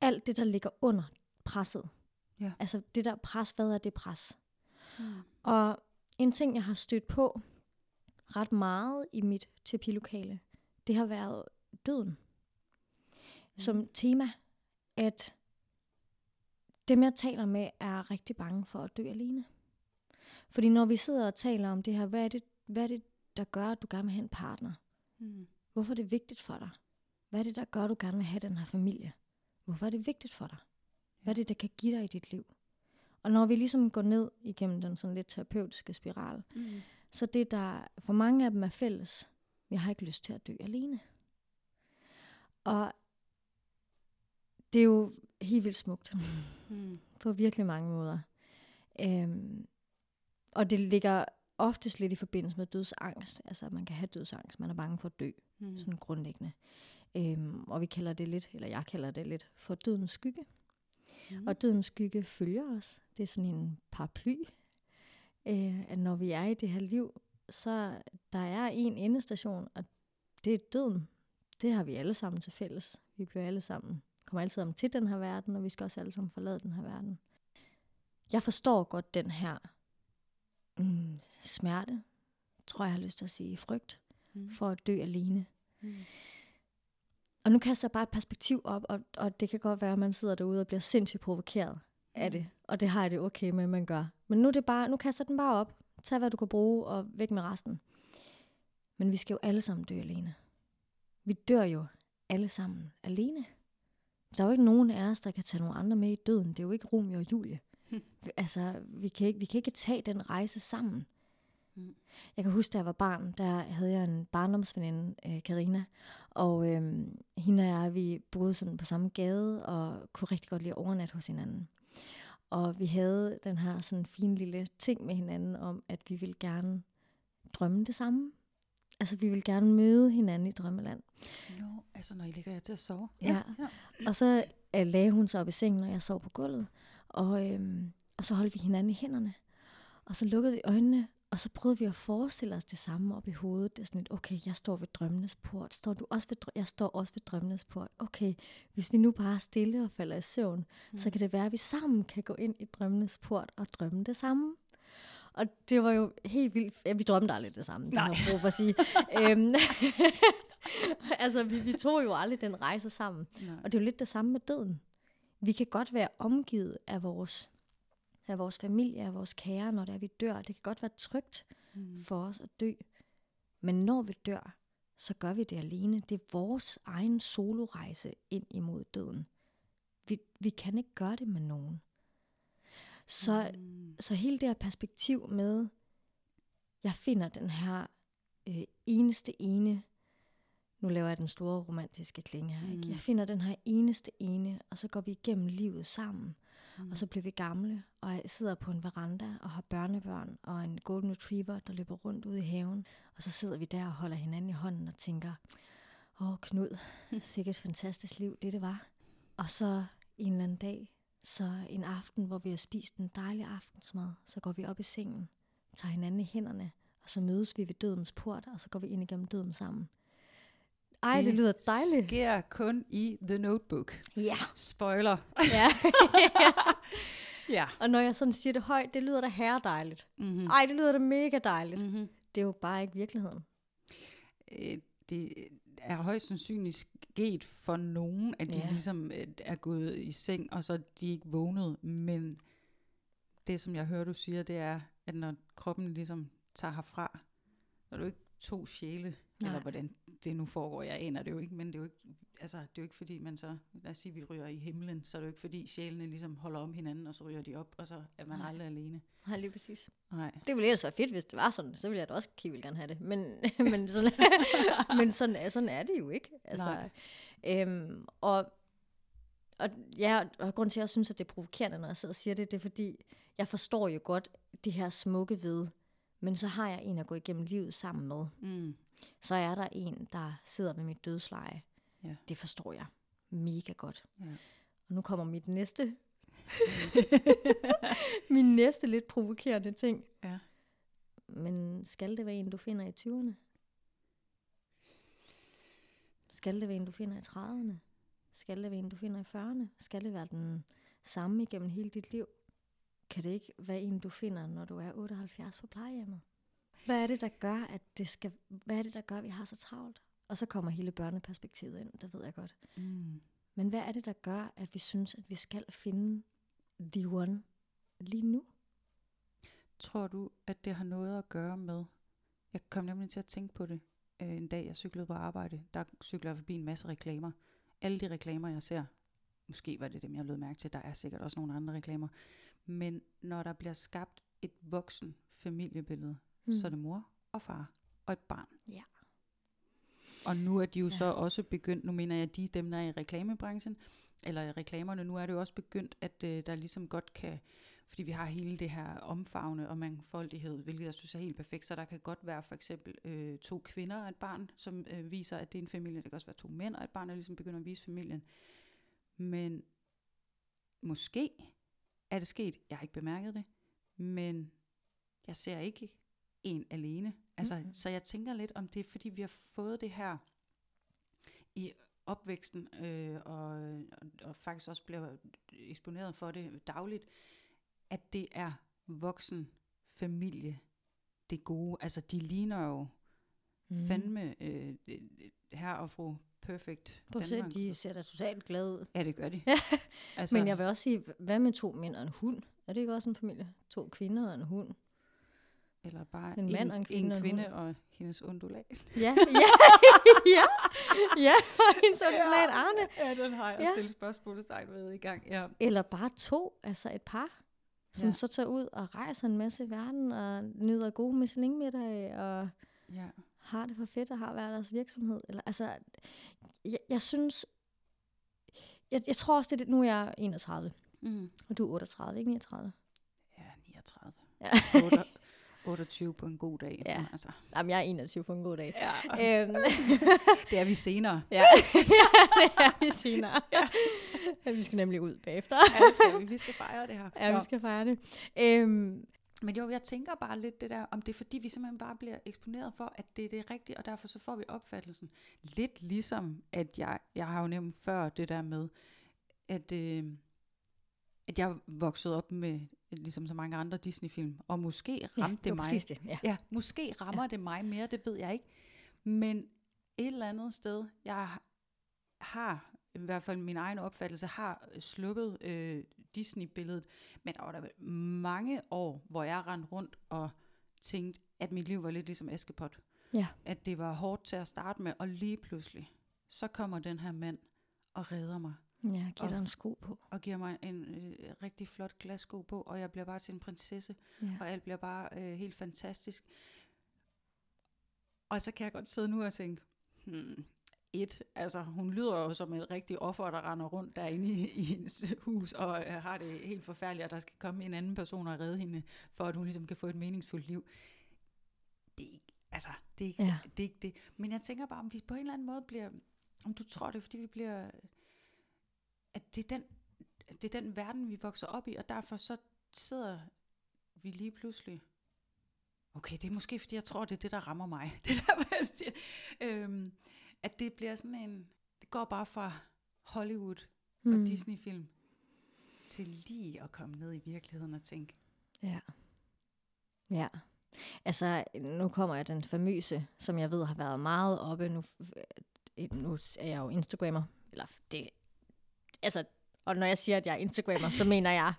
alt det, der ligger under presset. Ja. Altså det der pres, hvad er det pres? Hmm. Og en ting, jeg har stødt på ret meget i mit terapilokale, det har været døden. Som tema, at dem, jeg taler med, er rigtig bange for at dø alene. Fordi når vi sidder og taler om det her, hvad er det, hvad er det der gør, at du gerne vil have en partner? Hmm. Hvorfor er det vigtigt for dig? Hvad er det, der gør, at du gerne vil have den her familie? Hvorfor er det vigtigt for dig? Hvad er det, der kan give dig i dit liv? Og når vi ligesom går ned igennem den sådan lidt terapeutiske spiral, Hmm. så det, der for mange af dem er fælles, jeg har ikke lyst til at dø alene. Og det er jo helt vildt smukt Hmm. på virkelig mange måder. Øhm, og det ligger oftest lidt i forbindelse med dødsangst. Altså, at man kan have dødsangst. Man er bange for at dø, Mm. sådan grundlæggende. Øhm, og vi kalder det lidt, eller jeg kalder det lidt, for dødens skygge. Mm. Og dødens skygge følger os. Det er sådan en paraply. Øh, at når vi er i det her liv, så der er en endestation, og det er døden. Det har vi alle sammen til fælles. Vi bliver alle sammen, kommer alle sammen til den her verden, og vi skal også alle sammen forlade den her verden. Jeg forstår godt den her mm, smerte, tror jeg, jeg har lyst til at sige, frygt Mm. for at dø alene. Mm. Og nu kaster jeg bare et perspektiv op, og, og det kan godt være, at man sidder derude og bliver sindssygt provokeret af det. Og det har jeg det okay med, at man gør. Men nu, er det bare, nu kaster den bare op. Tag, hvad du kan bruge, og væk med resten. Men vi skal jo alle sammen dø alene. Vi dør jo alle sammen alene. Der er jo ikke nogen af os, der kan tage nogle andre med i døden. Det er jo ikke Romeo og Julie. Vi- altså, vi kan, ikke, vi kan ikke tage den rejse sammen. Mm. Jeg kan huske, da jeg var barn, der havde jeg en barndomsveninde, øh, Karina, og øhm, hende og jeg, vi boede sådan på samme gade, og kunne rigtig godt lide at overnatte hos hinanden. Og vi havde den her sådan fine lille ting med hinanden om, at vi ville gerne drømme det samme. Altså, vi ville gerne møde hinanden i drømmeland. Nå, altså når I ligger jer til at sove. Ja. ja. Og så øh, lagde hun sig op i sengen, og jeg sov på gulvet. Og, øhm, og så holdt vi hinanden i hænderne. Og så lukkede vi øjnene, og så prøvede vi at forestille os det samme op i hovedet. Det er sådan lidt, okay, jeg står ved drømmenes port. Står du også ved, jeg står også ved drømmenes port. Okay, hvis vi nu bare er stille og falder i søvn, mm. så kan det være, at vi sammen kan gå ind i drømmenes port og drømme det samme. Og det var jo helt vildt. Ja, vi drømte aldrig det samme, det Nej. har jeg brug for at sige. øhm, altså, vi, vi tog jo aldrig den rejse sammen. Nej. Og det er jo lidt det samme med døden. Vi kan godt være omgivet af vores, af vores familie, af vores kære, når det er, vi dør. Det kan godt være trygt Mm. for os at dø. Men når vi dør, så gør vi det alene. Det er vores egen solorejse ind imod døden. Vi, vi kan ikke gøre det med nogen. Så, Mm. så hele det her perspektiv med, jeg finder den her øh, eneste ene, nu laver jeg den store romantiske klinge her, ikke? Mm. jeg finder den her eneste ene, og så går vi igennem livet sammen, Mm. og så bliver vi gamle, og jeg sidder på en veranda og har børnebørn og en golden retriever, der løber rundt ude i haven, og så sidder vi der og holder hinanden i hånden og tænker, åh Knud, sikkert et fantastisk liv, det det var. Og så en eller anden dag, så en aften, hvor vi har spist en dejlig aftensmad, så går vi op i sengen, tager hinanden i hænderne, og så mødes vi ved dødens port, og så går vi ind igennem døden sammen. Ej, det, det lyder dejligt. sker kun i The Notebook. Ja. Spoiler. ja. ja. og når jeg sådan siger det højt, det lyder da herre dejligt. Mm-hmm. Ej, det lyder da mega dejligt. Mm-hmm. Det er jo bare ikke virkeligheden. Øh, det er højst sandsynligt sket for nogen, at de Ja. ligesom øh, er gået i seng, og så er de ikke vågnet. Men det, som jeg hører, du siger, det er, at når kroppen ligesom tager herfra, så er du ikke to sjæle, Nej. Nej. eller hvordan det nu foregår. Jeg aner det jo ikke, men det er jo ikke, altså, det er jo ikke fordi, man så, lad os sige, vi ryger i himlen, så er det jo ikke fordi, sjælene ligesom holder om hinanden, og så ryger de op, og så er man Nej. aldrig alene. Nej, lige præcis. Nej. Det ville ellers være fedt, hvis det var sådan. Så ville jeg da også kigge gerne have det. Men, men, sådan, men sådan, er- sådan er det jo ikke. Altså, øhm, og, og, ja, og grund til, at jeg synes, at det er provokerende, når jeg sidder og siger det, det er fordi, jeg forstår jo godt det her smukke ved, men så har jeg en at gå igennem livet sammen med. Mm. Så er der en, der sidder ved mit dødsleje. Ja. Det forstår jeg mega godt. Ja. Og nu kommer mit næste, min næste lidt provokerende ting. Ja. Men skal det være en, du finder i 20'erne? Skal det være en, du finder i 30'erne? Skal det være en, du finder i 40'erne? Skal det være den samme igennem hele dit liv? Kan det ikke være en, du finder, når du er 78 på plejehjemmet? Hvad er det, der gør, at det skal, hvad er det, der gør, at vi har så travlt? Og så kommer hele børneperspektivet ind, det ved jeg godt. Mm. Men hvad er det, der gør, at vi synes, at vi skal finde the one lige nu? Tror du, at det har noget at gøre med, jeg kom nemlig til at tænke på det øh, en dag, jeg cyklede på arbejde, der cykler jeg forbi en masse reklamer. Alle de reklamer, jeg ser, måske var det dem, jeg lød mærke til, der er sikkert også nogle andre reklamer, men når der bliver skabt et voksen familiebillede, mm. så er det mor og far og et barn. Ja. Og nu er de jo Ja. så også begyndt, nu mener jeg, de dem, der er i reklamebranchen, eller i reklamerne, nu er det jo også begyndt, at øh, der ligesom godt kan fordi vi har hele det her omfavne og mangfoldighed, hvilket jeg synes er helt perfekt. Så der kan godt være for eksempel øh, to kvinder og et barn, som øh, viser, at det er en familie. Det kan også være to mænd og et barn, der ligesom begynder at vise familien. Men måske er det sket. Jeg har ikke bemærket det. Men jeg ser ikke en alene. Altså, mm-hmm. Så jeg tænker lidt om det, er, fordi vi har fået det her i opvæksten, øh, og, og faktisk også bliver eksponeret for det dagligt, at det er voksen familie, det gode. Altså, de ligner jo mm. fandme øh, her og fru Perfect Prøv at se, de ser da totalt glade ud. Ja, det gør de. altså, Men jeg vil også sige, hvad med to mænd og en hund? Er det ikke også en familie? To kvinder og en hund? Eller bare en, mand og en kvinde, en kvinde og, og hendes undulat. Ja, ja, ja, ja, og hendes undulat Arne. Ja, den har jeg ja. stillet spørgsmålstegn ved i gang. Ja. Eller bare to, altså et par, som ja. så tager ud og rejser en masse i verden og nyder gode Michelin-middag og ja. Har det for fedt og har hver deres virksomhed. Eller, altså, jeg, jeg synes, jeg, jeg tror også, det nu er jeg 31, mm. og du er 38, ikke 39? Ja, 39. Ja. 28 på en god dag. Ja. Altså. Jamen, jeg er 21 på en god dag. Ja. Øhm. det er vi senere. Ja, ja det er vi senere. Ja. ja. vi skal nemlig ud bagefter. ja, skal vi. Vi skal fejre det her. Ja, vi skal fejre det. Øhm. Men jo, jeg tænker bare lidt det der, om det er fordi, vi simpelthen bare bliver eksponeret for, at det er det rigtige, og derfor så får vi opfattelsen. Lidt ligesom, at jeg, jeg har jo nævnt før det der med, at, øh, at jeg voksede op med ligesom så mange andre Disney-film. Og måske ramte ja, det, mig. det, ja. ja. måske rammer ja. det mig mere, det ved jeg ikke. Men et eller andet sted, jeg har, i hvert fald min egen opfattelse, har sluppet øh, Disney-billedet. Men der var der mange år, hvor jeg rendte rundt og tænkte, at mit liv var lidt ligesom Askepot. Ja. At det var hårdt til at starte med, og lige pludselig, så kommer den her mand og redder mig. Ja, giver dig en sko på. Og giver mig en øh, rigtig flot glassko på, og jeg bliver bare til en prinsesse, ja. og alt bliver bare øh, helt fantastisk. Og så kan jeg godt sidde nu og tænke, hmm, et, altså hun lyder jo som et rigtig offer, der render rundt derinde i, i hendes hus, og øh, har det helt forfærdeligt, at der skal komme en anden person og redde hende, for at hun ligesom kan få et meningsfuldt liv. Det er ikke, altså, det er ikke, ja. det, er ikke det. Men jeg tænker bare, om vi på en eller anden måde bliver, om du tror det, fordi vi bliver at det er, den, det er den verden, vi vokser op i, og derfor så sidder vi lige pludselig, okay, det er måske, fordi jeg tror, det er det, der rammer mig. Det der. Øhm, at det bliver sådan en, det går bare fra Hollywood mm. og Disney-film til lige at komme ned i virkeligheden og tænke. Ja. Ja. Altså, nu kommer jeg den famøse, som jeg ved har været meget oppe. Nu, nu er jeg jo Instagrammer, eller det altså, og når jeg siger, at jeg er Instagrammer, så mener jeg,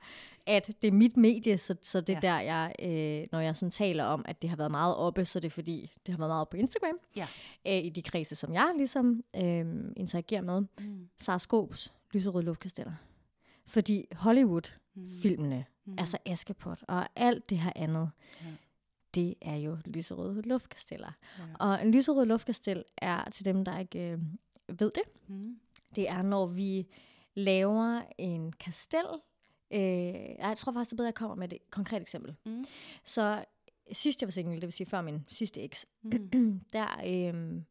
at det er mit medie, så, så det er ja. der, jeg, øh, når jeg sådan taler om, at det har været meget oppe, så det er fordi, det har været meget oppe på Instagram, ja. øh, i de kredse, som jeg ligesom øh, interagerer med. Mm. Sara Skobs Lyserøde Luftkasteller. Fordi Hollywood-filmene, mm. mm. altså Askepot og alt det her andet, ja. det er jo lyserøde luftkasteller. Ja. Og en lyserød luftkastel er, til dem, der ikke øh, ved det, mm. det er, når vi laver en kastel. Øh, jeg tror faktisk, det er bedre, at jeg kommer med et konkret eksempel. Mm. Så sidst jeg var single, det vil sige før min sidste eks, mm. der øh,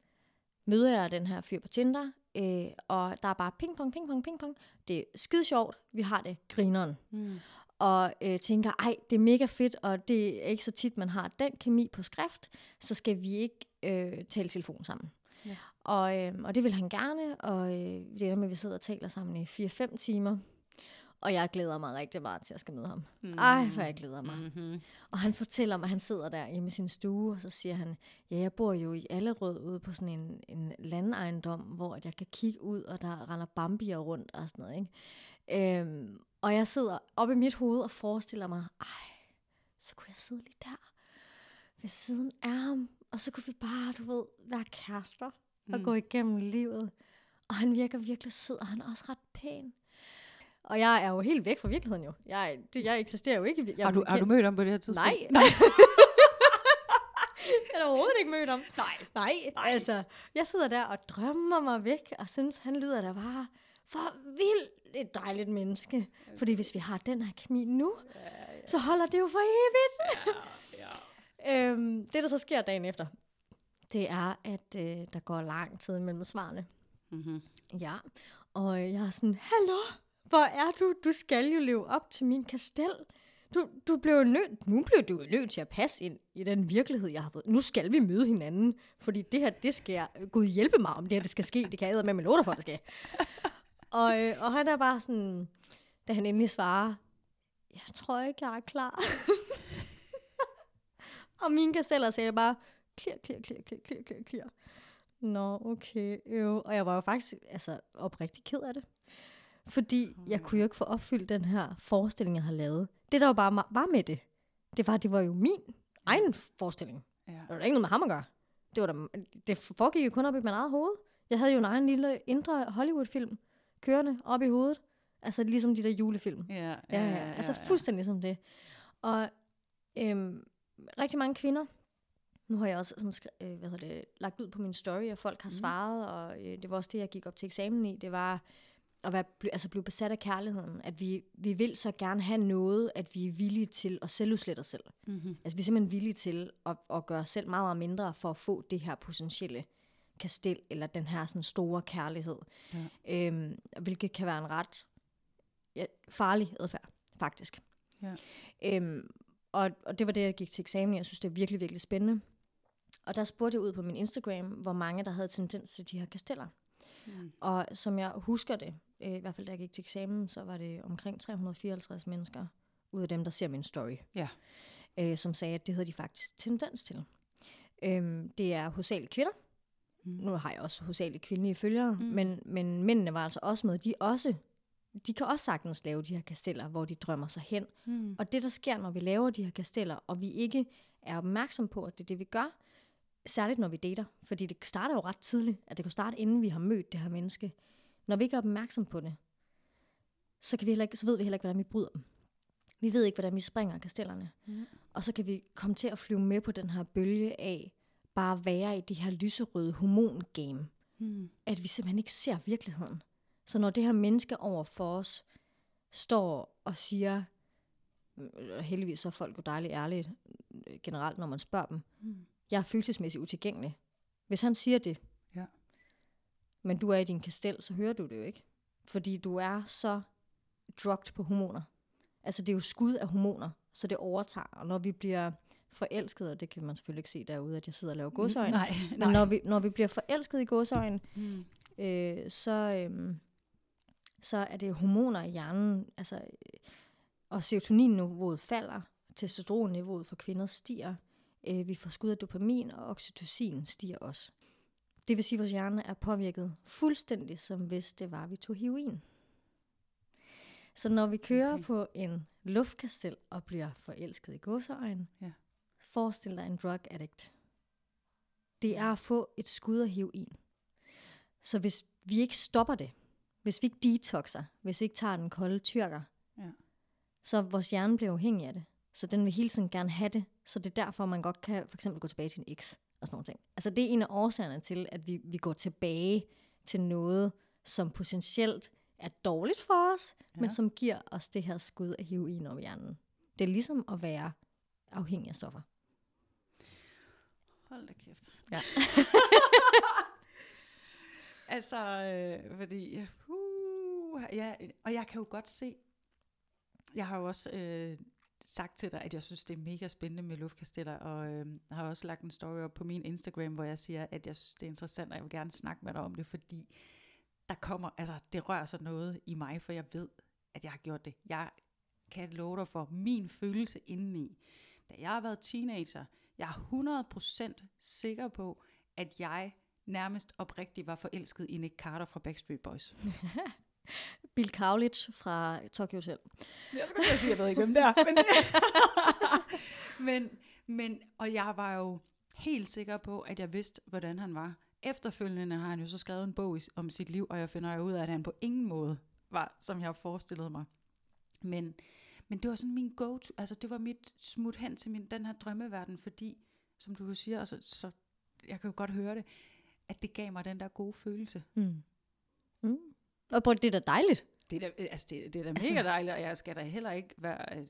møder jeg den her fyr på Tinder, øh, og der er bare ping pong, ping pong, ping pong. Det er skide sjovt, vi har det grineren. Mm. Og øh, tænker, ej, det er mega fedt, og det er ikke så tit, man har den kemi på skrift, så skal vi ikke øh, tale telefon sammen. Og, øh, og det vil han gerne, og øh, det er med, at vi sidder og taler sammen i 4-5 timer. Og jeg glæder mig rigtig meget til, at jeg skal møde ham. Mm. Ej, hvor jeg glæder mig. Mm-hmm. Og han fortæller mig, at han sidder der i sin stue, og så siger han, ja, jeg bor jo i Allerød ude på sådan en, en landejendom, hvor jeg kan kigge ud, og der render bambier rundt og sådan noget. Ikke? Øhm, og jeg sidder oppe i mit hoved og forestiller mig, ej, så kunne jeg sidde lige der ved siden af ham, og så kunne vi bare, du ved, være kærester og mm. gå igennem livet. Og han virker virkelig sød, og han er også ret pæn. Og jeg er jo helt væk fra virkeligheden jo. Jeg, det, jeg eksisterer jo ikke. Jeg har, du, har du mødt ham på det her tidspunkt? Nej. Nej. jeg har overhovedet ikke mødt ham. Nej. Nej, Nej. altså, jeg sidder der og drømmer mig væk, og synes, han lyder da bare for vildt et dejligt menneske. Fordi hvis vi har den her kemi nu, så holder det jo for evigt. ja. Øhm, det, der så sker dagen efter, det er, at øh, der går lang tid mellem svarene. Mm-hmm. Ja, og jeg er sådan, hallo, hvor er du? Du skal jo leve op til min kastel. Du, du blev nødt, nu blev du jo nødt til at passe ind i den virkelighed, jeg har fået. Nu skal vi møde hinanden, fordi det her, det skal Gud hjælpe mig, om det her det skal ske. Det kan jeg med med låter for, det skal. og, øh, og han er bare sådan, da han endelig svarer, jeg tror ikke, jeg er klar. og mine kasteller sagde bare, clear, clear, clear, clear, clear, clear, clear. Nå, okay, jo. Og jeg var jo faktisk altså, oprigtig ked af det. Fordi jeg kunne jo ikke få opfyldt den her forestilling, jeg har lavet. Det, der var bare var med det, det var, det var jo min egen forestilling. Ja. Det var da ikke noget med ham at gøre. Det, var da, det foregik jo kun op i min eget hoved. Jeg havde jo en egen lille indre Hollywood-film kørende op i hovedet. Altså ligesom de der julefilm. Ja, Ja, ja, altså ja. fuldstændig som det. Og øhm, rigtig mange kvinder, nu har jeg også som, skri- øh, hvad hedder det, lagt ud på min story, og folk har Mhm. svaret, og øh, det var også det, jeg gik op til eksamen i, det var at være, altså blive besat af kærligheden. At vi, vi vil så gerne have noget, at vi er villige til at selvudslætte os selv. Mm-hmm. Altså vi er simpelthen villige til at, at gøre os selv meget, meget mindre for at få det her potentielle kastel, eller den her sådan store kærlighed. Ja. Øhm, hvilket kan være en ret ja, farlig adfærd, faktisk. Ja. Øhm, og, og det var det, jeg gik til eksamen i. Jeg synes, det er virkelig, virkelig spændende. Og der spurgte jeg ud på min Instagram, hvor mange der havde tendens til de her kasteller. Mm. Og som jeg husker det, øh, i hvert fald da jeg gik til eksamen, så var det omkring 354 mennesker, ud af dem, der ser min story, Ja. øh, som sagde, at det havde de faktisk tendens til. Øhm, det er hovedsageligt kvinder. Mm. Nu har jeg også hovedsageligt kvindelige følgere, Mm. men, men mændene var altså også med. De, også, de kan også sagtens lave de her kasteller, hvor de drømmer sig hen. Mm. Og det, der sker, når vi laver de her kasteller, og vi ikke er opmærksom på, at det er det, vi gør, særligt når vi dater, fordi det starter jo ret tidligt, at det kan starte, inden vi har mødt det her menneske. Når vi ikke er opmærksom på det, så, kan vi heller ikke, så ved vi heller ikke, hvordan vi bryder dem. Vi ved ikke, hvordan vi springer kastellerne. Mm. Og så kan vi komme til at flyve med på den her bølge af bare at være i det her lyserøde hormongame. Mm. At vi simpelthen ikke ser virkeligheden. Så når det her menneske over for os står og siger, og heldigvis så er folk jo dejligt ærlige øh, generelt, når man spørger dem, Mm. Jeg er følelsesmæssigt utilgængelig. Hvis han siger det, Ja. men du er i din kastel, så hører du det jo ikke. Fordi du er så drugged på hormoner. Altså det er jo skud af hormoner, så det overtager. Og når vi bliver forelsket, og det kan man selvfølgelig ikke se derude, at jeg sidder og laver godsøjne. Nej, Men nej. når vi, når vi bliver forelsket i godsøjne, Mm. øh, så, øhm, så er det hormoner i hjernen, altså, øh, og serotoninniveauet falder, testosteronniveauet for kvinder stiger, øh, vi får skud af dopamin, og oxytocin stiger også. Det vil sige, at vores hjerne er påvirket fuldstændig, som hvis det var, vi tog heroin. Så når vi kører Okay. på en luftkastel og bliver forelsket i gåseøjen, Ja. forestil dig en drug addict. Det er at få et skud af heroin. Så hvis vi ikke stopper det, hvis vi ikke detoxer, hvis vi ikke tager den kolde tyrker, Ja. så vores hjerne bliver afhængig af det. Så den vil hele tiden gerne have det. Så det er derfor, man godt kan for eksempel gå tilbage til en eks og sådan nogle ting. Altså det er en af årsagerne til, at vi, vi går tilbage til noget, som potentielt er dårligt for os, ja. men som giver os det her skud af heroin over hjernen. Det er ligesom at være afhængig af stoffer. Hold da kæft. Ja. altså, øh, fordi, uh, ja, og jeg kan jo godt se, jeg har jo også øh, sagt til dig, at jeg synes, det er mega spændende med luftkasteller, og øh, har også lagt en story op på min Instagram, hvor jeg siger, at jeg synes, det er interessant, og jeg vil gerne snakke med dig om det, fordi der kommer, altså det rører sig noget i mig, for jeg ved, at jeg har gjort det. Jeg kan love dig for min følelse indeni. Da jeg har været teenager, jeg er 100% sikker på, at jeg nærmest oprigtigt var forelsket i Nick Carter fra Backstreet Boys. Bill Kaulitz fra Tokyo Hotel. Jeg skulle lige sige, jeg ved ikke, hvem det er. Men, men, men, og jeg var jo helt sikker på, at jeg vidste, hvordan han var. Efterfølgende har han jo så skrevet en bog i- om sit liv, og jeg finder jo ud af, at han på ingen måde var, som jeg har forestillet mig. Men, men det var sådan min go-to, altså det var mit smut hen til min, den her drømmeverden, fordi, som du siger, og så, så jeg kan jo godt høre det, at det gav mig den der gode følelse. Mm. Mm. Og prøv, det er da dejligt. Det er da, altså det, det er da Altså- mega dejligt, og jeg skal da heller ikke være øh,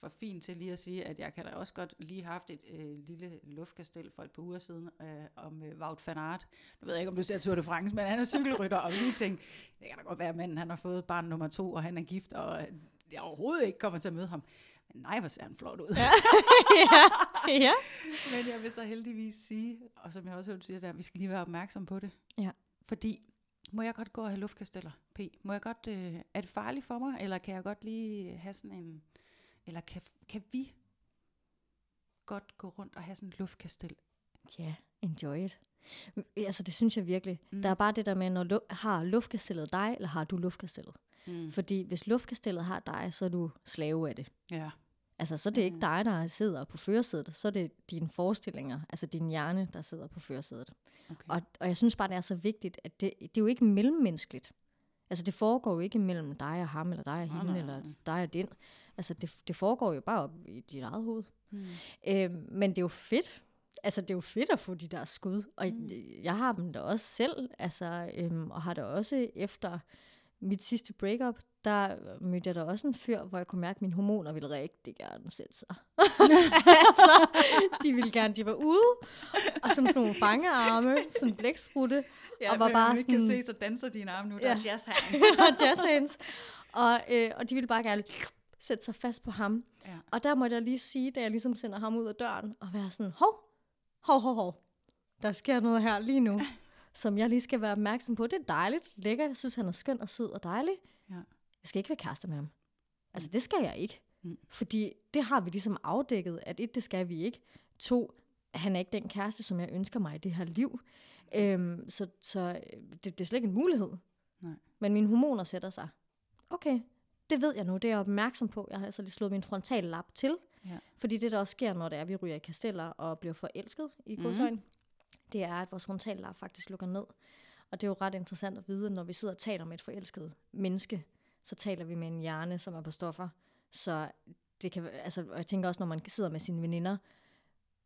for fin til lige at sige, at jeg kan da også godt lige have haft et øh, lille luftkastel for et par uger siden øh, om øh, Wout van Aert. Nu ved jeg ikke, om du ser Tour de France, men han er cykelrytter, og lige tænkte, det kan da godt være, at manden han har fået barn nummer to, og han er gift, og øh, jeg overhovedet ikke kommer til at møde ham. Men nej, hvor ser han flot ud. Ja. ja. ja. Men jeg vil så heldigvis sige, og som jeg også hørte sige der, vi skal lige være opmærksom på det. Ja. Fordi, må jeg godt gå og have luftkasteller, P? Må jeg godt, øh, er det farligt for mig, eller kan jeg godt lige have sådan en, eller kan, kan vi godt gå rundt og have sådan en luftkastel? Ja, enjoy it. Altså, det synes jeg virkelig. Mm. Der er bare det der med, når lu- har luftkastellet dig, eller har du luftkastellet? Mm. Fordi hvis luftkastellet har dig, så er du slave af det. Ja. Altså, så er det ikke Mm. dig, der sidder på førersædet, så er det dine forestillinger, altså din hjerne, der sidder på førersædet. Okay. Og, og jeg synes bare, det er så vigtigt, at det, det er jo ikke mellemmenneskeligt. Altså, det foregår jo ikke mellem dig og ham, eller dig og Nej, hende, nej, eller nej. dig og den. Altså, det, det foregår jo bare op i dit eget hoved. Mm. Øhm, men det er jo fedt. Altså, det er jo fedt at få de der skud. Og Mm. mm. jeg har dem da også selv. Altså, øhm, og har da også efter mit sidste breakup, der mødte jeg da også en fyr, hvor jeg kunne mærke, at mine hormoner ville rigtig gerne sætte sig. altså, de ville gerne, de var ude, og som sådan nogle fangearme, sådan blæksprutte, Ja, og var bare ikke kan sådan- se, så danser dine arme nu. Der Ja. er jazz hands. og jazz hands. Og, øh, og de ville bare gerne sætte sig fast på ham. Ja. Og der måtte jeg lige sige, da jeg ligesom sender ham ud af døren, og være sådan, hov, hov, hov, hov, der sker noget her lige nu, som jeg lige skal være opmærksom på. Det er dejligt, lækkert, jeg synes, han er skøn og sød og dejlig. Jeg skal ikke være kærester med ham. Altså, det skal jeg ikke. Mm. Fordi det har vi ligesom afdækket, at et, det skal vi ikke. To, han er ikke den kæreste, som jeg ønsker mig i det her liv. Øhm, så så øh, det, det er slet ikke en mulighed. Nej. Men mine hormoner sætter sig. Okay, det ved jeg nu. Det er jeg opmærksom på. Jeg har altså lige slået min frontallap til. Ja. Fordi det, der også sker, når det er, vi ryger i kasteller og bliver forelsket i Mhm. godsøjne, det er, at vores frontallap faktisk lukker ned. Og det er jo ret interessant at vide, når vi sidder og taler med et forelsket menneske, så taler vi med en hjerne, som er på stoffer. Så det kan, altså, og jeg tænker også, når man sidder med sine veninder,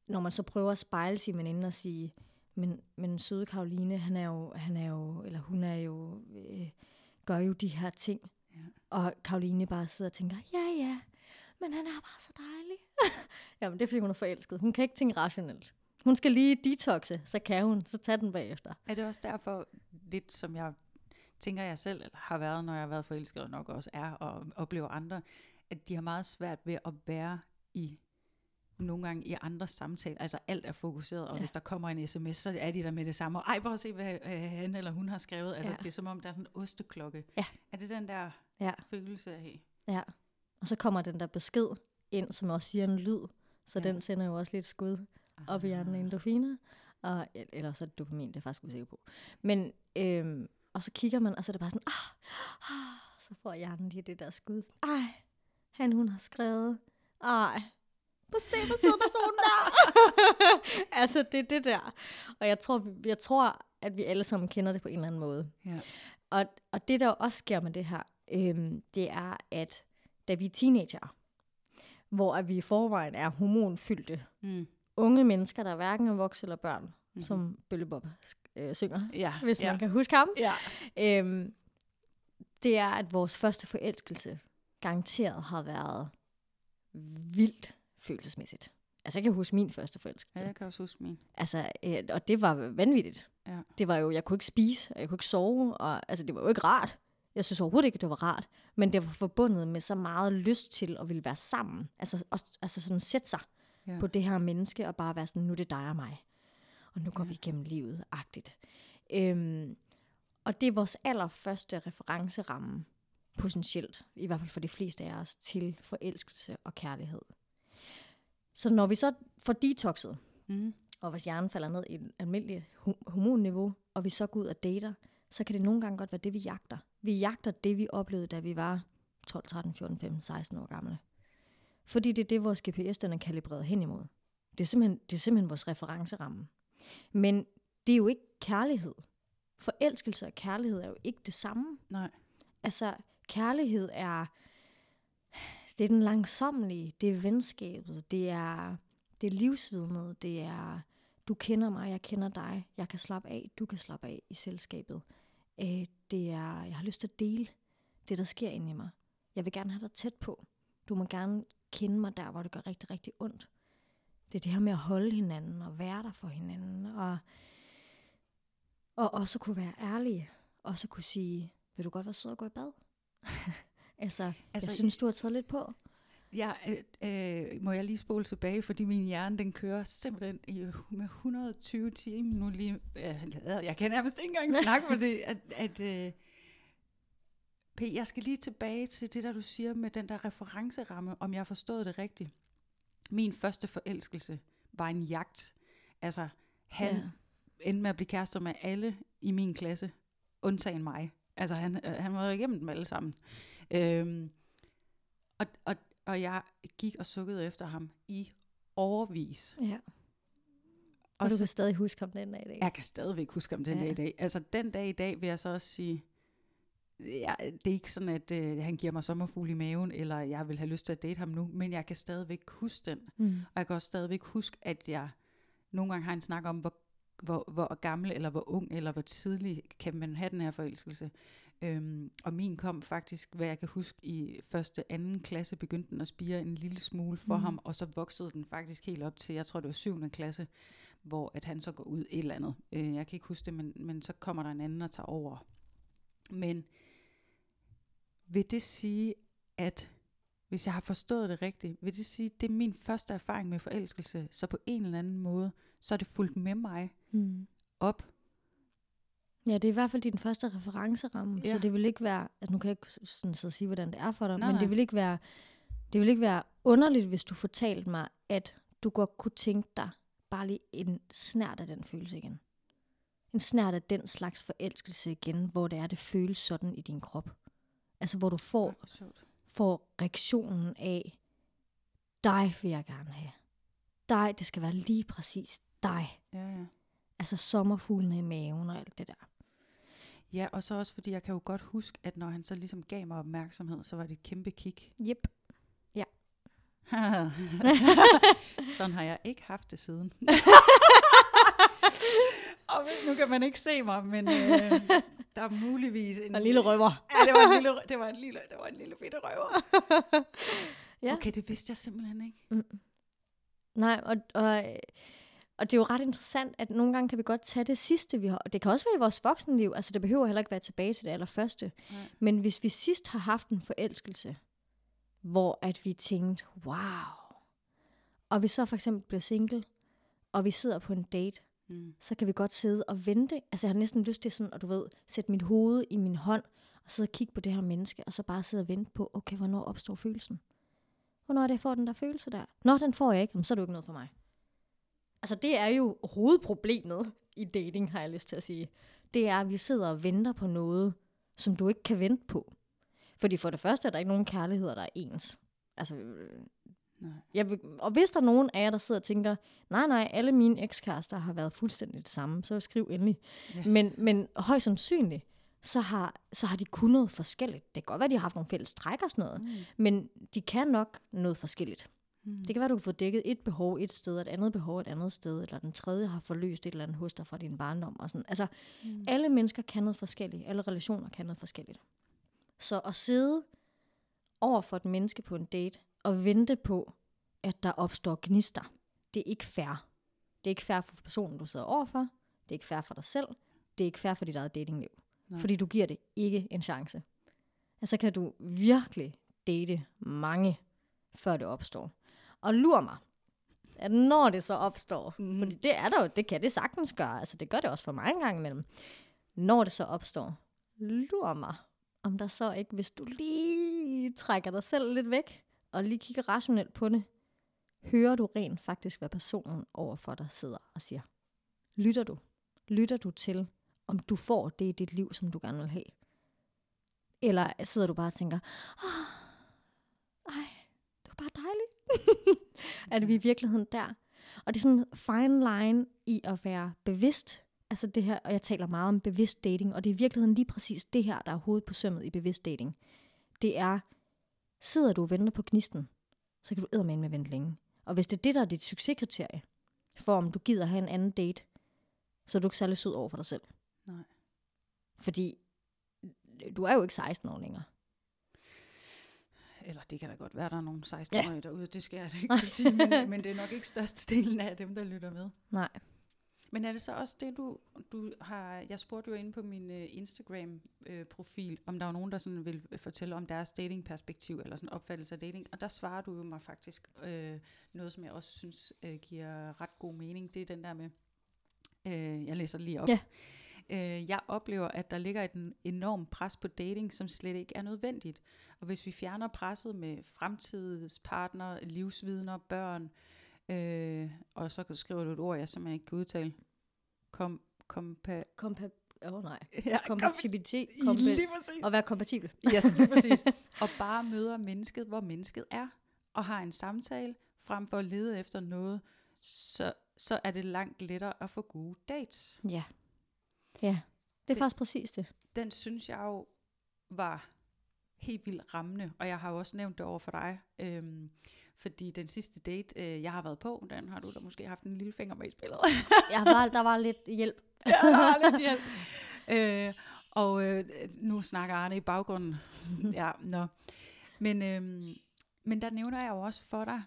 når man så prøver at spejle sine veninder og sige, men, men søde Karoline, han er jo, han er jo, eller hun er jo, øh, gør jo de her ting. Ja. Og Karoline bare sidder og tænker, ja ja, men han er bare så dejlig. Jamen det er fordi, hun er forelsket. Hun kan ikke tænke rationelt. Hun skal lige detoxe, så kan hun, så tag den bagefter. Er det også derfor, lidt som jeg tænker jeg selv har været, når jeg har været forelsket, og nok også er, og oplever andre, at de har meget svært ved at være i nogle gange i andre samtaler. Altså alt er fokuseret, og ja. Hvis der kommer en sms, så er de der med det samme. Og ej, bare se, hvad øh, han eller hun har skrevet. Altså Ja. det er som om, der er sådan en osteklokke. Ja. Er det den der Ja. følelse af, Ja. Og så kommer den der besked ind, som også siger en lyd. Så Ja. den sender jo også lidt skud op i hjernen af endorfiner. Og, eller så er det dopamin, det er jeg faktisk usikker på. Men, øhm, og så kigger man, og så er det bare sådan, ah, ah, så får hjernen lige det der skud. Ej, han hun har skrevet. Ej, at se, hvor sød personen er. altså, det er det der. Og jeg tror, jeg tror, at vi alle sammen kender det på en eller anden måde. ja. Og, og det, der også sker med det her, øhm, det er, at da vi er teenager, hvor at vi i forvejen er hormonfyldte, Mm. unge mennesker, der hverken er voksne eller børn. Mm-hmm. som Bølle Bob øh, synger, ja. hvis ja. man kan huske ham, Ja. øhm, det er, at vores første forelskelse garanteret har været vildt følelsesmæssigt. Altså, jeg kan huske min første forelskelse. ja, jeg kan også huske min. Altså, øh, og det var vanvittigt. Ja. Det var jo, jeg kunne ikke spise, og jeg kunne ikke sove, og altså, det var jo ikke rart. Jeg synes overhovedet ikke, at det var rart. Men det var forbundet med så meget lyst til at ville være sammen. Altså, og, altså sådan sætte sig Ja. på det her menneske, og bare være sådan, nu er det dig og mig. Og nu går Ja. vi igennem livet, agtigt. Øhm, og det er vores allerførste referenceramme, potentielt, i hvert fald for de fleste af os, til forelskelse og kærlighed. Så når vi så får detoxet, Mm. og hvis hjernen falder ned i et almindeligt ho- hormonniveau, og vi så går ud og dater, så kan det nogle gange godt være det, vi jagter. Vi jagter det, vi oplevede, da vi var 12, 13, 14, 15, 16 år gamle. Fordi det er det, vores GPS den er kalibreret hen imod. Det er simpelthen, det er simpelthen vores referenceramme. Men det er jo ikke kærlighed. Forelskelse og kærlighed er jo ikke det samme. Nej. Altså, kærlighed er, det er den langsommelige, det er venskabet, det er, det er livsvidnet, det er, du kender mig, jeg kender dig, jeg kan slappe af, du kan slappe af i selskabet. Øh, det er, jeg har lyst til at dele det, der sker inde i mig. Jeg vil gerne have dig tæt på. Du må gerne kende mig der, hvor det gør rigtig, rigtig ondt. Det er det her med at holde hinanden og være der for hinanden. Og, og også kunne være ærlige. Og så kunne sige, vil du godt være sød og gå i bad? altså, altså, jeg synes, du har taget lidt på. Ja, øh, øh, må jeg lige spole tilbage, fordi min hjerne, den kører simpelthen i, med 120 timer nu lige. Øh, jeg kan nærmest ikke engang snakke for det, at, at øh, P, jeg skal lige tilbage til det, der du siger med den der referenceramme, om jeg har forstået det rigtigt. Min første forelskelse var en jagt. Altså, han ja. endte med at blive kærester med alle i min klasse, undtagen mig. Altså, han, øh, han var igennem dem alle sammen. Øhm, og, og, og jeg gik og sukkede efter ham i overvis. Ja. Og, og du så, kan stadig huske ham den dag i dag. Jeg kan stadigvæk huske ham den ja. dag i dag. Altså den dag i dag vil jeg så også sige, ja, det er ikke sådan, at øh, han giver mig sommerfugl i maven, eller jeg vil have lyst til at date ham nu, men jeg kan stadigvæk huske den. Mm. Og jeg kan også stadigvæk huske, at jeg nogle gange har en snak om, hvor, hvor, hvor gammel, eller hvor ung, eller hvor tidlig kan man have den her forelskelse. Øhm, og min kom faktisk, hvad jeg kan huske, i første anden klasse begyndte den at spire en lille smule for mm. ham, og så voksede den faktisk helt op til, jeg tror det var syvende klasse, hvor at han så går ud et eller andet. Øh, jeg kan ikke huske det, men, men så kommer der en anden og tager over. Men vil det sige, at hvis jeg har forstået det rigtigt, vil det sige, at det er min første erfaring med forelskelse, så på en eller anden måde, så er det fulgt med mig mm. op Ja, det er i hvert fald din første referenceramme, ja. så det vil ikke være, altså nu kan jeg ikke sådan så sige, hvordan det er for dig, nej, men nej. det vil ikke være, det vil ikke være underligt, hvis du fortalte mig, at du godt kunne tænke dig bare lige en snært af den følelse igen. En snært af den slags forelskelse igen, hvor det er, det føles sådan i din krop. Altså hvor du får, får reaktionen af, dig vil jeg gerne have. Dig, det skal være lige præcis dig. Ja, ja. Altså sommerfuglene i maven og alt det der. Ja, og så også fordi jeg kan jo godt huske, at når han så ligesom gav mig opmærksomhed, så var det et kæmpe kick. Yep. Ja. Sådan har jeg ikke haft det siden. og nu kan man ikke se mig, men øh, der er muligvis en... En lille røver. Ja, det var en lille, det var en lille, det var en lille bitte røver. ja. Okay, det vidste jeg simpelthen ikke. Mm. Nej, og, og og det er jo ret interessant, at nogle gange kan vi godt tage det sidste, vi har. Og det kan også være i vores voksenliv. Altså, det behøver heller ikke være tilbage til det allerførste. Nej. Men hvis vi sidst har haft en forelskelse, hvor at vi tænkte, wow. Og vi så for eksempel bliver single, og vi sidder på en date, mm. så kan vi godt sidde og vente. Altså, jeg har næsten lyst til sådan, at du ved, sætte mit hoved i min hånd, og sidde og kigge på det her menneske, og så bare sidde og vente på, okay, hvornår opstår følelsen? Hvornår er det, jeg får den der følelse der? Nå, den får jeg ikke, så er det jo ikke noget for mig. Altså det er jo hovedproblemet i dating, har jeg lyst til at sige. Det er, at vi sidder og venter på noget, som du ikke kan vente på. Fordi for det første er der ikke nogen kærligheder, der er ens. Altså, nej. Jeg vil, og hvis der er nogen af jer, der sidder og tænker, nej, nej, alle mine ekskærester har været fuldstændig det samme, så skriv endelig. Ja. Men, men højst sandsynligt, så har, så har de kun noget forskelligt. Det kan godt være, at de har haft nogle fælles træk og sådan noget, mm. men de kan nok noget forskelligt. Mm. Det kan være, du kan få dækket et behov et sted, et andet behov et andet sted, eller den tredje har forløst et eller andet hos dig fra din barndom. Og sådan. Altså, mm. alle mennesker kan noget forskelligt. Alle relationer kan noget forskelligt. Så at sidde over for et menneske på en date, og vente på, at der opstår gnister, det er ikke fair. Det er ikke fair for personen, du sidder overfor. Det er ikke fair for dig selv. Det er ikke fair for dit eget datingliv. Nej. Fordi du giver det ikke en chance. Altså kan du virkelig date mange, før det opstår. Og lur mig, at når det så opstår, mm. fordi det er der jo, det kan det sagtens gøre, altså det gør det også for mig en gang imellem, når det så opstår, lur mig, om der så ikke, hvis du lige trækker dig selv lidt væk, og lige kigger rationelt på det, hører du rent faktisk, hvad personen overfor dig sidder og siger. Lytter du? Lytter du til, om du får det i dit liv, som du gerne vil have? Eller sidder du bare og tænker, oh, ej, det var bare dejligt det vi i virkeligheden der. Og det er sådan en fine line i at være bevidst. Altså det her, og jeg taler meget om bevidst dating, og det er i virkeligheden lige præcis det her, der er hovedet på sømmet i bevidst dating. Det er, sidder du og venter på gnisten, så kan du med med vente længe. Og hvis det er det, der er dit succeskriterie, for om du gider have en anden date, så er du ikke særlig sød over for dig selv. Nej. Fordi du er jo ikke 16 år længere. eller det kan da godt være, der er nogle 16-årige ja. derude, det skal jeg da ikke sige, men, men det er nok ikke størstedelen af dem, der lytter med. Nej. Men er det så også det, du, du har... Jeg spurgte jo inde på min uh, Instagram-profil, uh, om der var nogen, der sådan vil fortælle om deres datingperspektiv, eller sådan opfattelse af dating. Og der svarer du jo mig faktisk uh, noget, som jeg også synes uh, giver ret god mening. Det er den der med... Uh, jeg læser lige op. Ja. Uh, jeg oplever, at der ligger et enormt pres på dating, som slet ikke er nødvendigt. Og hvis vi fjerner presset med fremtidspartner, livsvidner, børn, Øh, og så skriver du et ord, jeg simpelthen ikke kan udtale. Kom, kompa... Kompa... Åh oh, nej. Ja, Kompatibilitet. Kompa- lige præcis. Og være kompatibel. Yes, lige præcis. og bare møder mennesket, hvor mennesket er. Og har en samtale, frem for at lede efter noget, så, så er det langt lettere at få gode dates. Ja. Ja, det er det, faktisk præcis det. Den synes jeg jo var helt vildt rammende, og jeg har jo også nævnt det over for dig. Øhm, fordi den sidste date, øh, jeg har været på, den har du da måske haft en lille finger med i spillet. ja, var, der var lidt hjælp. ja, der var lidt hjælp. Øh, og øh, nu snakker Arne i baggrunden. ja, nå. Men, øh, men der nævner jeg jo også for dig,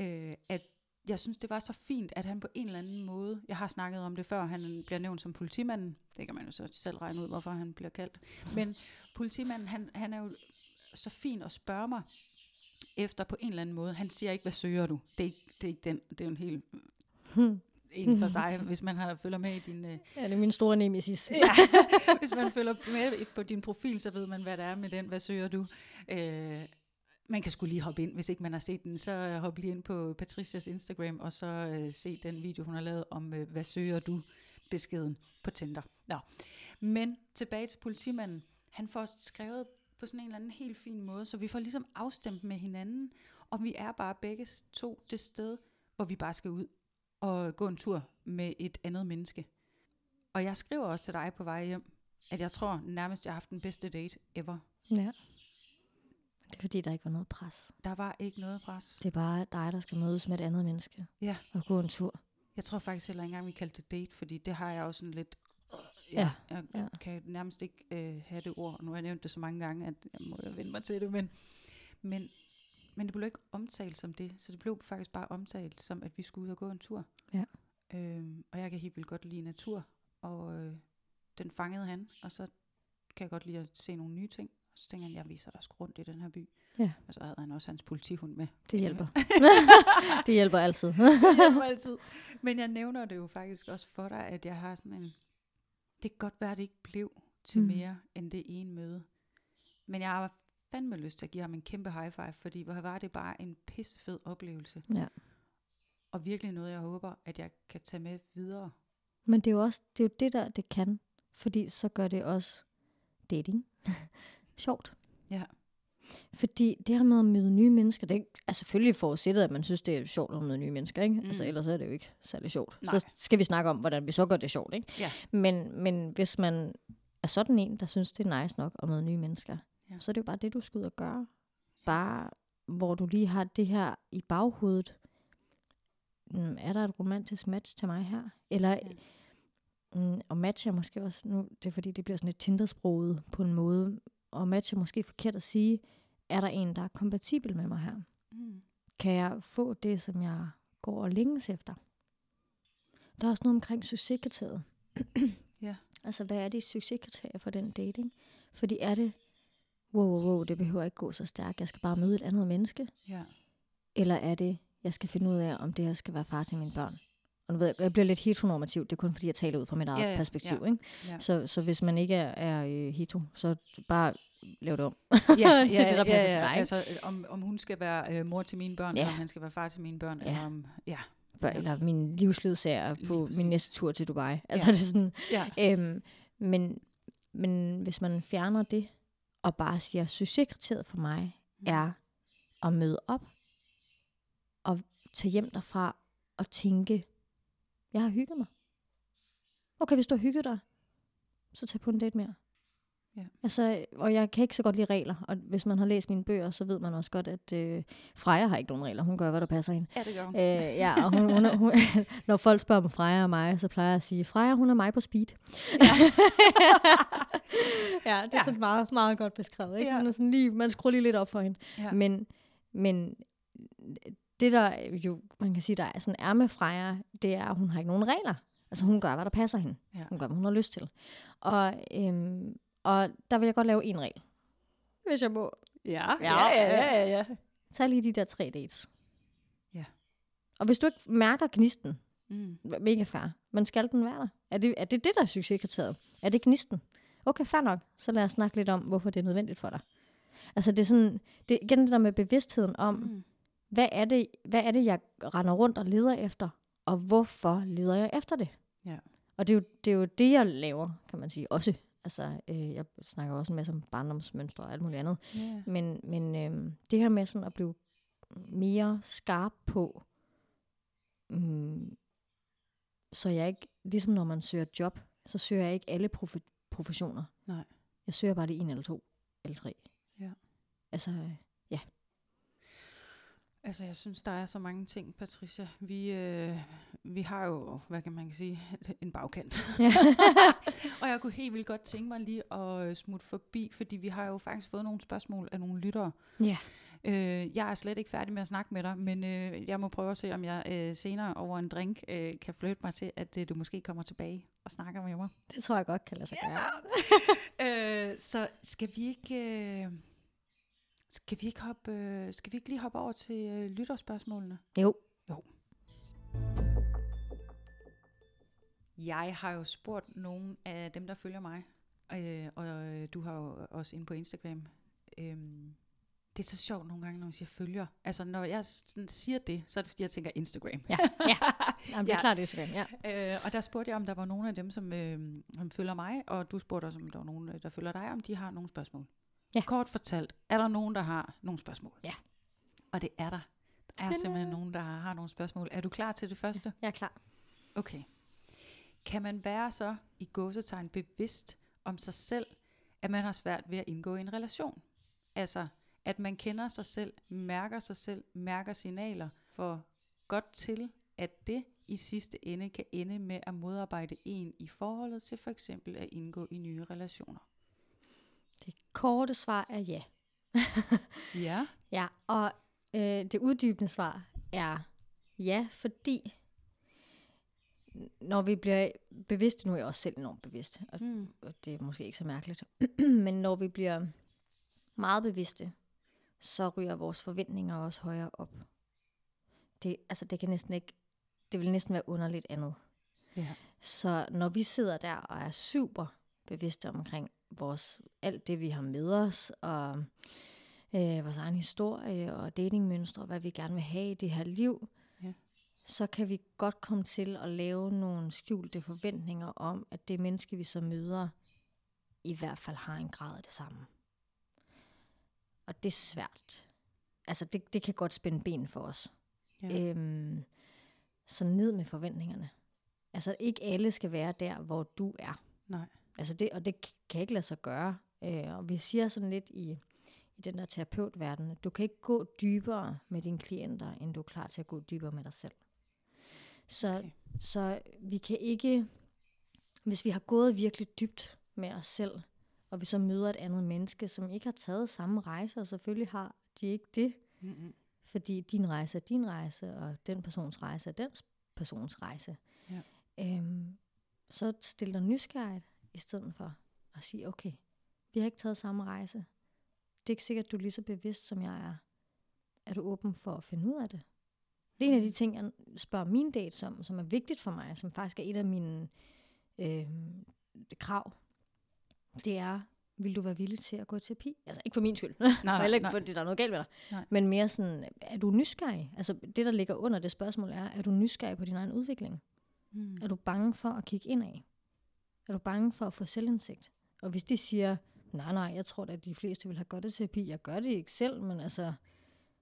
øh, at jeg synes, det var så fint, at han på en eller anden måde, jeg har snakket om det før, han bliver nævnt som politimanden, det kan man jo så selv regne ud, hvorfor han bliver kaldt, men politimanden, han, han er jo så fin at spørge mig, efter på en eller anden måde. Han siger ikke, hvad søger du? Det er ikke, det er ikke den. Det er jo en helt hmm. en for sig, hvis man har følger med i din... Uh, ja, det er min store nemesis. ja, hvis man følger med på din profil, så ved man, hvad det er med den. Hvad søger du? Uh, man kan skulle lige hoppe ind, hvis ikke man har set den, så hop lige ind på Patricias Instagram, og så uh, se den video, hun har lavet om, uh, hvad søger du? Beskeden på Tinder. Nå. Men tilbage til politimanden. Han får skrevet på sådan en eller anden helt fin måde, så vi får ligesom afstemt med hinanden, og vi er bare begge to det sted, hvor vi bare skal ud og gå en tur med et andet menneske. Og jeg skriver også til dig på vej hjem, at jeg tror nærmest, jeg har haft den bedste date ever. Ja. Det er fordi, der ikke var noget pres. Der var ikke noget pres. Det er bare dig, der skal mødes med et andet menneske. Ja. Og gå en tur. Jeg tror faktisk heller ikke engang, vi kaldte det date, fordi det har jeg også sådan lidt ja, jeg ja. kan nærmest ikke øh, have det ord, nu har jeg nævnt det så mange gange, at jeg må jo vende mig til det, men, men, men det blev ikke omtalt som det, så det blev faktisk bare omtalt som, at vi skulle ud og gå en tur. Ja. Øhm, og jeg kan helt vildt godt lide natur, og øh, den fangede han, og så kan jeg godt lide at se nogle nye ting. Og så tænker han, jeg viser dig rundt i den her by. Ja. Og så havde han også hans politihund med. Det hjælper. det hjælper altid. det hjælper altid. Men jeg nævner det jo faktisk også for dig, at jeg har sådan en, det kan godt være, at det ikke blev til mm. mere end det ene møde. Men jeg har fandme lyst til at give ham en kæmpe high five, fordi hvor var det bare en pissefed oplevelse. Ja. Og virkelig noget, jeg håber, at jeg kan tage med videre. Men det er jo også det, er jo det der, det kan. Fordi så gør det også dating sjovt. Ja. Fordi det her med at møde nye mennesker, det er selvfølgelig forudsættet, at man synes, det er sjovt at møde nye mennesker. Ikke? Altså, mm. Altså, ellers er det jo ikke særlig sjovt. Nej. Så skal vi snakke om, hvordan vi så gør det sjovt. Ikke? Ja. Men, men hvis man er sådan en, der synes, det er nice nok at møde nye mennesker, ja. så er det jo bare det, du skal ud og gøre. Bare hvor du lige har det her i baghovedet. Mm, er der et romantisk match til mig her? Eller... Ja. Mm, og match er måske også, nu, det er fordi, det bliver sådan et Tinder-sproget på en måde, og match er måske forkert at sige, er der en, der er kompatibel med mig her? Mm. Kan jeg få det, som jeg går og længes efter? Der er også noget omkring succeskriteriet. ja. Altså, hvad er de succeskriterier for den dating? Fordi er det, wow, wow, wow, det behøver ikke gå så stærkt, jeg skal bare møde et andet menneske? Ja. Eller er det, jeg skal finde ud af, om det her skal være far til mine børn? Og nu ved jeg, jeg bliver lidt heteronormativ, det er kun fordi, jeg taler ud fra mit eget ja, ja, perspektiv. Ja, ikke? Ja. Så, så hvis man ikke er, er uh, hetero, så bare lav det om ja, til ja, det, der passer ja, ja, til dig. Altså, om, om hun skal være uh, mor til mine børn, ja. eller om han skal være far til mine børn. Ja. Eller, om, ja. eller min livsledsager på min næste tur til Dubai. Altså ja. det er sådan, ja. øhm, men, men hvis man fjerner det, og bare siger, succeskriteriet for mig mm. er at møde op, og tage hjem derfra, og tænke, jeg har hygget mig. Okay, hvis du har hygget dig, så tag på en date mere. Ja. Altså, og jeg kan ikke så godt lide regler, og hvis man har læst mine bøger, så ved man også godt, at øh, Freja har ikke nogen regler. Hun gør, hvad der passer hende. Ja, det gør hun. Øh, ja, og hun, hun, hun, når folk spørger om Freja og mig, så plejer jeg at sige, Freja, hun er mig på speed. ja, det er Ja. sådan meget, meget godt beskrevet. Ikke? Ja. Hun er sådan lige, man skruer lige lidt op for hende. Ja. Men, men det der jo, man kan sige, der er, sådan er med Freja, det er, at hun har ikke nogen regler. Altså hun gør, hvad der passer hende. Ja. Hun gør, hvad hun har lyst til. Og, øhm, og der vil jeg godt lave en regel. Hvis jeg må. Ja, Ja, ja, ja, ja, ja. Tag lige de der tre dates. Ja. Og hvis du ikke mærker gnisten, Mm. mega fair, men skal den være der? Er det er det, det der er succeskriteriet? Er det gnisten? Okay, fair nok. Så lad os snakke lidt om, hvorfor det er nødvendigt for dig. Altså det er sådan, det er igen det der med bevidstheden om, Mm. hvad er, det, hvad er det, jeg render rundt og leder efter, og hvorfor leder jeg efter det? Ja. Og det er, jo, det er jo det, jeg laver, kan man sige, også. Altså, øh, jeg snakker også en masse om barndomsmønstre og alt muligt andet. Yeah. Men, men øh, det her med sådan at blive mere skarp på, mm, så jeg ikke, ligesom når man søger job, så søger jeg ikke alle profe- professioner. Nej. Jeg søger bare det en eller to, eller tre. Ja. Altså, øh, Altså, jeg synes, der er så mange ting, Patricia. Vi, øh, vi har jo, hvad kan man sige, en bagkant. ja. Og jeg kunne helt vildt godt tænke mig lige at øh, smutte forbi, fordi vi har jo faktisk fået nogle spørgsmål af nogle lyttere. ja. Øh, jeg er slet ikke færdig med at snakke med dig, men øh, jeg må prøve at se, om jeg øh, senere over en drink øh, kan flytte mig til, at øh, du måske kommer tilbage og snakker med mig. Det tror jeg godt kan lade sig gøre. øh, så skal vi ikke... Øh, skal vi ikke, hoppe, øh, skal vi ikke lige hoppe over til øh, lytterspørgsmålene? Jo. Jeg har jo spurgt nogle af dem, der følger mig, øh, og øh, du har jo også inde på Instagram. Øhm, det er så sjovt nogle gange, når man siger følger. Altså, når jeg siger det, så er det fordi, jeg tænker Instagram. Ja, ja. Jamen, det er Ja. klart, Instagram, ja. Øh, og der spurgte jeg, om der var nogle af dem, som, øh, som følger mig, og du spurgte også, om der var nogen, øh, der følger dig, om de har nogle spørgsmål. Ja. Kort fortalt, er der nogen, der har nogle spørgsmål? Ja. Og det er der. Der er simpelthen nogen, der har, nogle spørgsmål. Er du klar til det første? Jeg er klar. Okay. Kan man være så i gåsetegn bevidst om sig selv, at man har svært ved at indgå i en relation? Altså, at man kender sig selv, mærker sig selv, mærker signaler for godt til, at det i sidste ende kan ende med at modarbejde en i forholdet til for eksempel at indgå i nye relationer. Det korte svar er ja. Ja. Ja, og øh, det uddybende svar er ja, fordi når vi bliver bevidste, nu er jeg også selv enormt bevidst, og Mm. og det er måske ikke så mærkeligt, men når vi bliver meget bevidste, så ryger vores forventninger også højere op. Det, altså det kan næsten ikke, det vil næsten være underligt andet. Ja. Så når vi sidder der og er super bevidste omkring vores, alt det, vi har med os, og øh, vores egen historie og datingmønstre, hvad vi gerne vil have i det her liv, Ja. så kan vi godt komme til at lave nogle skjulte forventninger om, at det menneske, vi så møder, i hvert fald har en grad af det samme. Og det er svært. Altså, det, det kan godt spænde ben for os. Ja. Øhm, så ned med forventningerne. Altså, ikke alle skal være der, hvor du er. Nej. Altså det, og det kan ikke lade sig gøre. Øh, og vi siger sådan lidt i, i den der terapeutverden, at du kan ikke gå dybere med dine klienter, end du er klar til at gå dybere med dig selv. Så, okay. så vi kan ikke, hvis vi har gået virkelig dybt med os selv, og vi så møder et andet menneske, som ikke har taget samme rejse, og selvfølgelig har de ikke det, Mm-mm. fordi din rejse er din rejse, og den persons rejse er den persons rejse. Ja. Øhm, så stil dig nysgerrigt, i stedet for at sige, okay, vi har ikke taget samme rejse. Det er ikke sikkert, at du er lige så bevidst, som jeg er. Er du åben for at finde ud af det? Det er en af de ting, jeg spørger min dates om, som er vigtigt for mig, som faktisk er et af mine øh, krav. Det er, vil du være villig til at gå i terapi? Altså ikke for min skyld, nej, nej, heller ikke nej. fordi der er noget galt med dig, Nej. men mere sådan, er du nysgerrig? Altså det, der ligger under det spørgsmål er, er du nysgerrig på din egen udvikling? Mm. Er du bange for at kigge indad? Er du bange for at få selvindsigt? Og hvis de siger, nej, nej, jeg tror da, at de fleste vil have godt af terapi, jeg gør det ikke selv, men altså,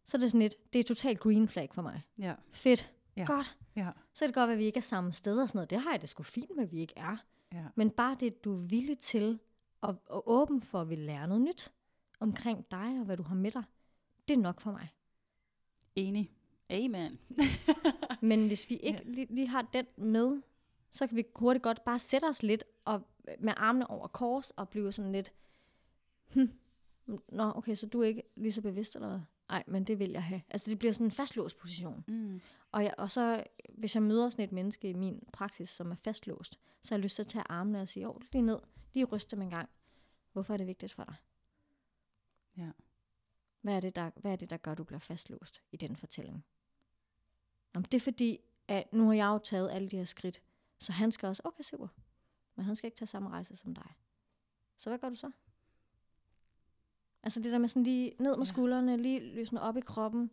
så er det sådan lidt, det er totalt green flag for mig. Ja. Fedt. Ja. Godt. Ja. Så er det godt, at vi ikke er samme sted og sådan noget. Det har jeg det sgu fint med, at vi ikke er. Ja. Men bare det, du er villig til og, og åben for at ville lære noget nyt omkring dig og hvad du har med dig, det er nok for mig. Enig. Amen. Men hvis vi ikke lige, lige har den med, så kan vi hurtigt godt bare sætte os lidt og med armene over kors og blive sådan lidt, hm, nå okay, så du er ikke lige så bevidst eller hvad? Nej, men det vil jeg have. Altså det bliver sådan en fastlåst position. Mm. Og, jeg, og så, hvis jeg møder sådan et menneske i min praksis, som er fastlåst, så har jeg lyst til at tage armene og sige, åh, lige ned, lige ryste dem en gang. Hvorfor er det vigtigt for dig? Ja. Hvad er det, der, hvad er det, der gør, at du bliver fastlåst i den fortælling? Jamen, det er fordi, at nu har jeg jo taget alle de her skridt, så han skal også, okay, super, men han skal ikke tage samme rejse som dig. Så hvad gør du så? Altså det der med sådan lige ned med Ja. skuldrene, lige løsne op i kroppen,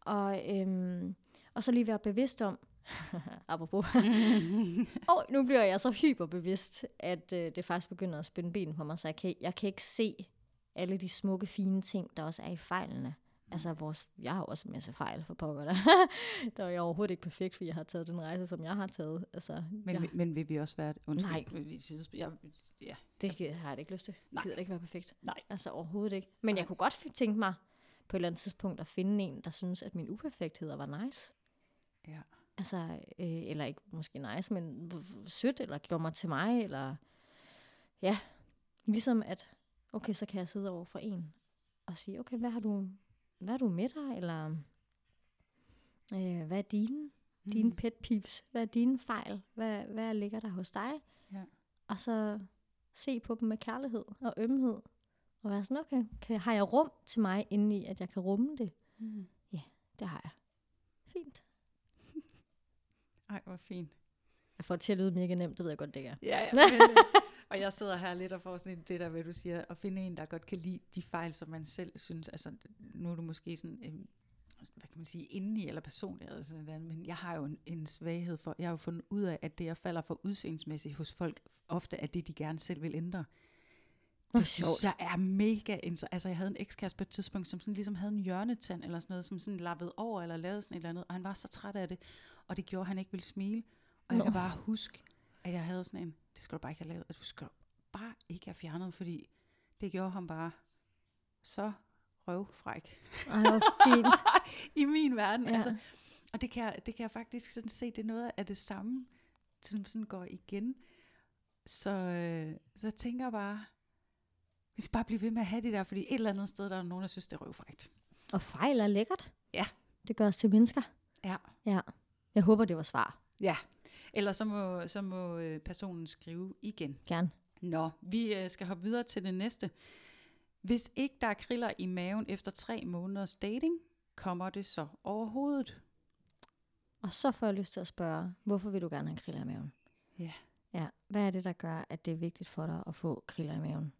og, øhm, og så lige være bevidst om, apropos, og nu bliver jeg så hyperbevidst, at øh, det faktisk begynder at spænde ben på mig, så jeg kan, jeg kan ikke se alle de smukke, fine ting, der også er i fejlene. Altså, vores, jeg har også en masse fejl for pokker der. der er jeg overhovedet ikke perfekt, fordi jeg har taget den rejse, som jeg har taget. Altså, Men, jeg, ja. men vil vi også være? Undskyld. Nej. Jeg, ja. det har jeg da ikke lyst til. Jeg gider ikke være perfekt. Nej. Altså, overhovedet ikke. Men Nej. jeg kunne godt tænke mig på et eller andet tidspunkt at finde en, der synes, at min uperfektheder var nice. ja. Altså, øh, eller ikke måske nice, men sødt, eller gjorde mig til mig, eller ja, ligesom at, okay, så kan jeg sidde over for en og sige, okay, hvad har du, hvad har du med dig, eller øh, hvad er dine, mm. dine pet peeves, hvad er dine fejl, hvad, hvad ligger der hos dig, Ja. og så se på dem med kærlighed og ømhed, og være sådan, okay, kan, har jeg rum til mig indeni, at jeg kan rumme det? Mm. Det har jeg. Fint. Ej, hvor fint. Jeg får det til at lyde mega nemt, det ved jeg godt, det er. Ja, ja. Men, øh, og jeg sidder her lidt og får sådan det der, hvad du siger, at finde en, der godt kan lide de fejl, som man selv synes, altså nu er du måske sådan, øh, hvad kan man sige, indeni eller personligt, eller sådan noget, men jeg har jo en, en svaghed for, jeg har jo fundet ud af, at det, jeg falder for udseendsmæssigt hos folk, ofte er det, de gerne selv vil ændre. Hvor Det synes jeg er mega inter- Altså, jeg havde en ekskæreste på et tidspunkt, som sådan ligesom havde en hjørnetand eller sådan noget, som sådan lappede over eller lavede sådan et eller andet, og han var så træt af det, og det gjorde, at han ikke ville smile. Og jeg kan bare huske, at jeg havde sådan en, det skal du bare ikke have lavet, at du skal bare ikke have fjernet, fordi det gjorde ham bare så røvfræk Ej, hvor fint. i min verden. Ja. Altså, og det kan, jeg, det kan jeg faktisk sådan se, det er noget af det samme, som sådan går igen. Så, øh, så jeg tænker bare, vi skal bare blive ved med at have det der, fordi et eller andet sted, der er nogen, der synes, det er røvfrækt. Og fejl er lækkert. Ja. Det gør os til mennesker. Ja. Ja. Jeg håber, det var svar. Ja. Eller så må, så må øh, personen skrive igen. Gerne. Nå, vi øh, skal hoppe videre til det næste. Hvis ikke der er kriller i maven efter tre måneders dating, kommer det så overhovedet? Og så får jeg lyst til at spørge, hvorfor vil du gerne have kriller i maven? Ja. Ja. Hvad er det, der gør, at det er vigtigt for dig at få kriller i maven?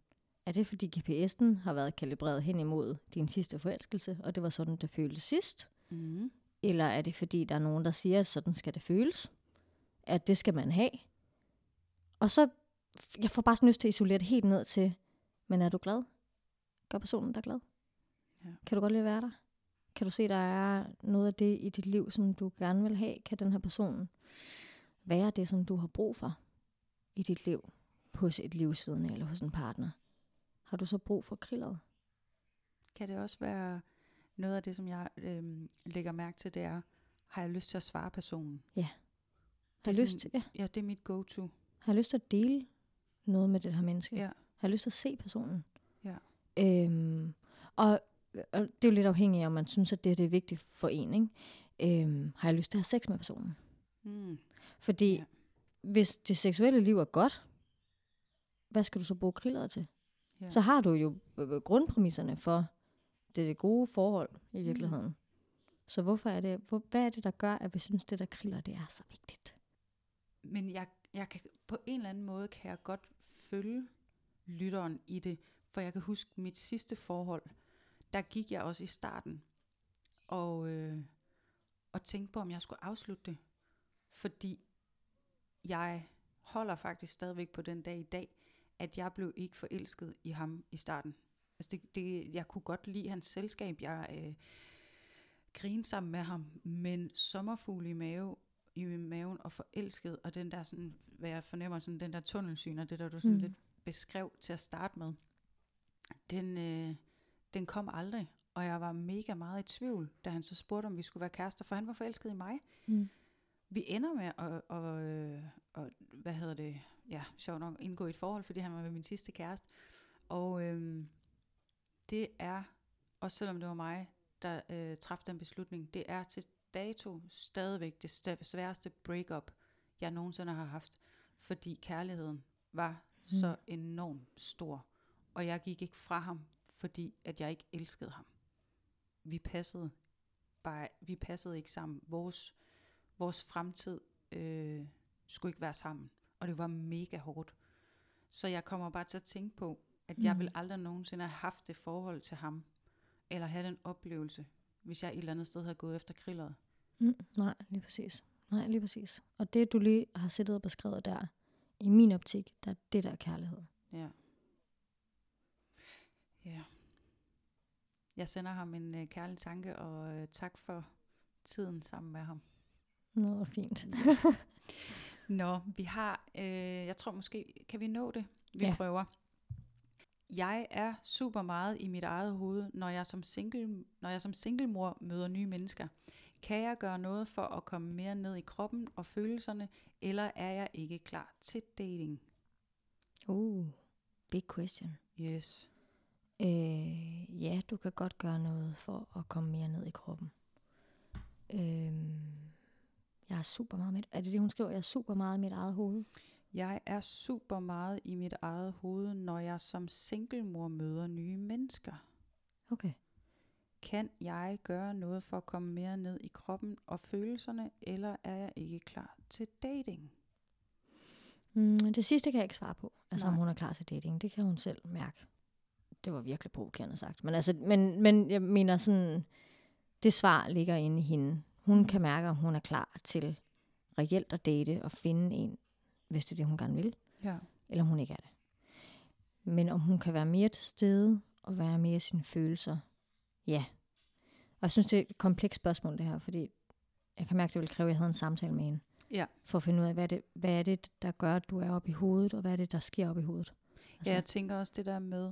Er det, fordi GPS'en har været kalibreret hen imod din sidste forelskelse, og det var sådan, det føltes sidst? Mm. Eller er det, fordi der er nogen, der siger, at sådan skal det føles? At det skal man have? Og så, jeg får bare sådan lyst til at isolere det helt ned til, men er du glad? Gør personen dig glad? Ja. Kan du godt lide at være der? Kan du se, der er noget af det i dit liv, som du gerne vil have? Kan den her person være det, som du har brug for i dit liv? Hos et livsvidne eller hos en partner? Har du så brug for krilleret? Kan det også være noget af det, som jeg øh, lægger mærke til, det er, har jeg lyst til at svare personen? Har lyst, sådan- til, ja, Ja, det er mit go-to. har lyst til at dele noget med det her menneske? Ja. Har lyst til at se personen? Ja. Øhm, og, og det er jo lidt afhængigt af, om man synes, at det, det er vigtigt for en. Ikke? Øhm, har jeg lyst til at have sex med personen? Mm. Fordi Ja. hvis det seksuelle liv er godt, hvad skal du så bruge krilleret til? Ja. Så har du jo øh, grundpræmisserne for det, det gode forhold i virkeligheden. Mm. Så hvorfor er det, hvor, hvad er det, der gør, at vi synes, det der kriller, det er så vigtigt? Men jeg, jeg kan, på en eller anden måde kan jeg godt følge lytteren i det, for jeg kan huske mit sidste forhold, der gik jeg også i starten og, øh, og tænkte på, om jeg skulle afslutte det. Fordi jeg holder faktisk stadigvæk på den dag i dag, at jeg blev ikke forelsket i ham i starten. Altså det, det, jeg kunne godt lide hans selskab, jeg øh, grinede sammen med ham, men sommerfugle i mave, i maven og forelsket, og den der sådan, hvad jeg fornemmer, sådan den der tunnelsyn, og det der du sådan Mm. lidt beskrev til at starte med, den, øh, den kom aldrig. Og jeg var mega meget i tvivl, da han så spurgte, om vi skulle være kærester, for han var forelsket i mig. Mm. Vi ender med at, og, øh, og, hvad hedder det, ja, sjovt nok, indgå i et forhold, fordi han var min sidste kæreste. Og øh, det er, også selvom det var mig, der øh, træffede den beslutning, det er til dato stadigvæk det sværeste breakup, jeg nogensinde har haft, fordi kærligheden var mm. så enormt stor, og jeg gik ikke fra ham, fordi at jeg ikke elskede ham. Vi passede bare, vi passede ikke sammen. Vores, vores fremtid øh, skulle ikke være sammen, og det var mega hårdt. Så jeg kommer bare til at tænke på, at jeg Mm. vil aldrig nogensinde have haft det forhold til ham, eller have den oplevelse, hvis jeg et eller andet sted havde gået efter krilleret. Mm, nej, lige præcis. Nej, lige præcis. Og det, du lige har siddet og beskrevet der, i min optik, der er det der er kærlighed. Ja. Ja. Jeg sender ham en øh, kærlig tanke, og øh, tak for tiden sammen med ham. Nå, fint. Nå, vi har, øh, jeg tror måske, kan vi nå det? Vi Ja. prøver. Jeg er super meget i mit eget hoved, når jeg som single, når jeg som singlemor møder nye mennesker. Kan jeg gøre noget for at komme mere ned i kroppen og følelserne, eller er jeg ikke klar til dating? Uh, big question. Yes. Øh, ja, du kan godt gøre noget for at komme mere ned i kroppen. Øh, jeg er super meget mit, er det det, hun skriver? Jeg er super meget i mit eget hoved. Jeg er super meget i mit eget hoved, når jeg som singlemor møder nye mennesker. Okay. Kan jeg gøre noget for at komme mere ned i kroppen og følelserne, eller er jeg ikke klar til dating? Mm, det sidste kan jeg ikke svare på. Altså, Nej. om hun er klar til dating. Det kan hun selv mærke. Det var virkelig provokerende sagt. Men, altså, men, men jeg mener sådan, det svar ligger inde i hende. Hun kan mærke, om hun er klar til reelt at date og finde en, hvis det er det, hun gerne vil, Ja. eller om hun ikke er det. Men om hun kan være mere til stede og være mere i sine følelser, ja. Og jeg synes, det er et komplekst spørgsmål, det her, fordi jeg kan mærke, det vil kræve, at jeg havde en samtale med hende. Ja. For at finde ud af, hvad er, det, hvad er det, der gør, at du er oppe i hovedet, og hvad er det, der sker oppe i hovedet. Ja, jeg tænker også det der med,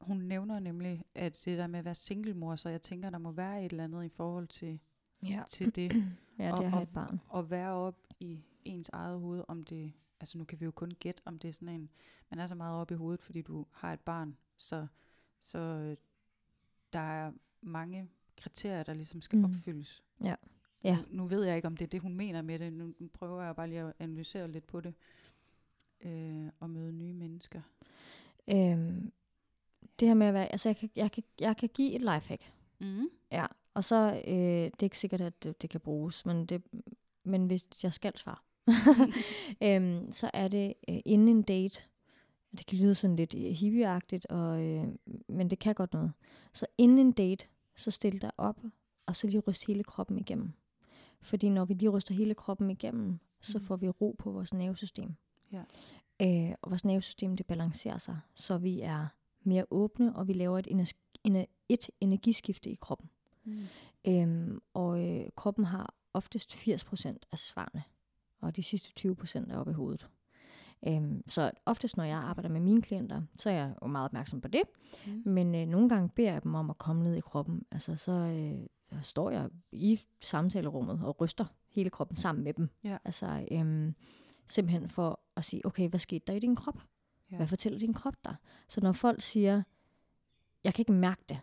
hun nævner nemlig, at det der med at være singlemor, så jeg tænker, der må være et eller andet i forhold til, ja. til det. ja, det og, at have et barn. og være op i ens eget hoved, om det, altså nu kan vi jo kun gætte, om det er sådan en, man er så meget op i hovedet, fordi du har et barn, så, så øh, der er mange kriterier, der ligesom skal Mhm. opfyldes. Ja. Ja. Nu, nu ved jeg ikke, om det er det, hun mener med det, nu, nu prøver jeg bare lige at analysere lidt på det, øh, og møde nye mennesker. Øhm, det her med at være, altså jeg kan, jeg kan, jeg kan give et lifehack. Mm. Ja, og så, øh, det er ikke sikkert, at det, det kan bruges, men, det, men hvis jeg skal svare, øhm, så er det øh, inden en date, det kan lyde sådan lidt øh, hippieagtigt, og, øh, men det kan godt noget. Så inden en date, så stil dig op, og så lige ryst hele kroppen igennem. Fordi når vi lige ryster hele kroppen igennem, så Mhm. får vi ro på vores nervesystem. Ja. Øh, og vores nervesystem, det balancerer sig, så vi er mere åbne, og vi laver et, ener- ener- et energiskifte i kroppen. Mm. Øhm, og øh, kroppen har oftest 80% af svarene, og de sidste 20% er oppe i hovedet. Øhm, så oftest, når jeg arbejder med mine klienter, så er jeg jo meget opmærksom på det. Mm. Men øh, nogle gange beder jeg dem om at komme ned i kroppen. Altså, så øh, står jeg i samtalerummet og ryster hele kroppen sammen med dem. Ja. Altså, øhm, simpelthen for at sige, okay, hvad skete der i din krop? Ja. Hvad fortæller din krop dig? Så når folk siger, jeg kan ikke mærke det.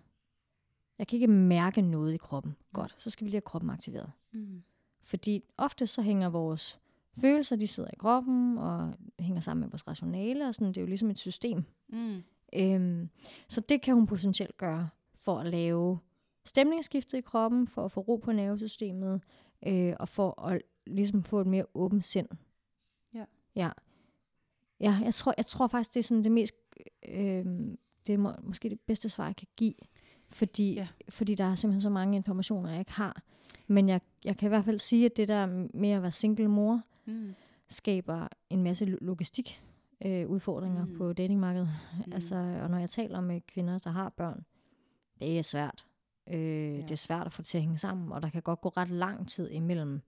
Jeg kan ikke mærke noget i kroppen. Godt, så skal vi lige have kroppen aktiveret. Mm. Fordi ofte så hænger vores følelser, de sidder i kroppen, og hænger sammen med vores rationale, og sådan, det er jo ligesom et system. Mm. Øhm, så det kan hun potentielt gøre for at lave stemningsskiftet i kroppen, for at få ro på nervesystemet, øh, og for at ligesom få et mere åbent sind. Ja. Ja. Ja, jeg tror, jeg tror faktisk, det er sådan det mest, øh, det er må, måske det bedste svar, jeg kan give, fordi, Ja. fordi der er simpelthen så mange informationer, jeg ikke har. Men jeg, jeg kan i hvert fald sige, at det der med at være single mor, Mm. skaber en masse lo- logistik øh, udfordringer Mm. på datingmarkedet. Mm. Altså, og når jeg taler med kvinder, der har børn, det er svært. Øh, ja. Det er svært at få det til at hænge sammen, og der kan godt gå ret lang tid imellem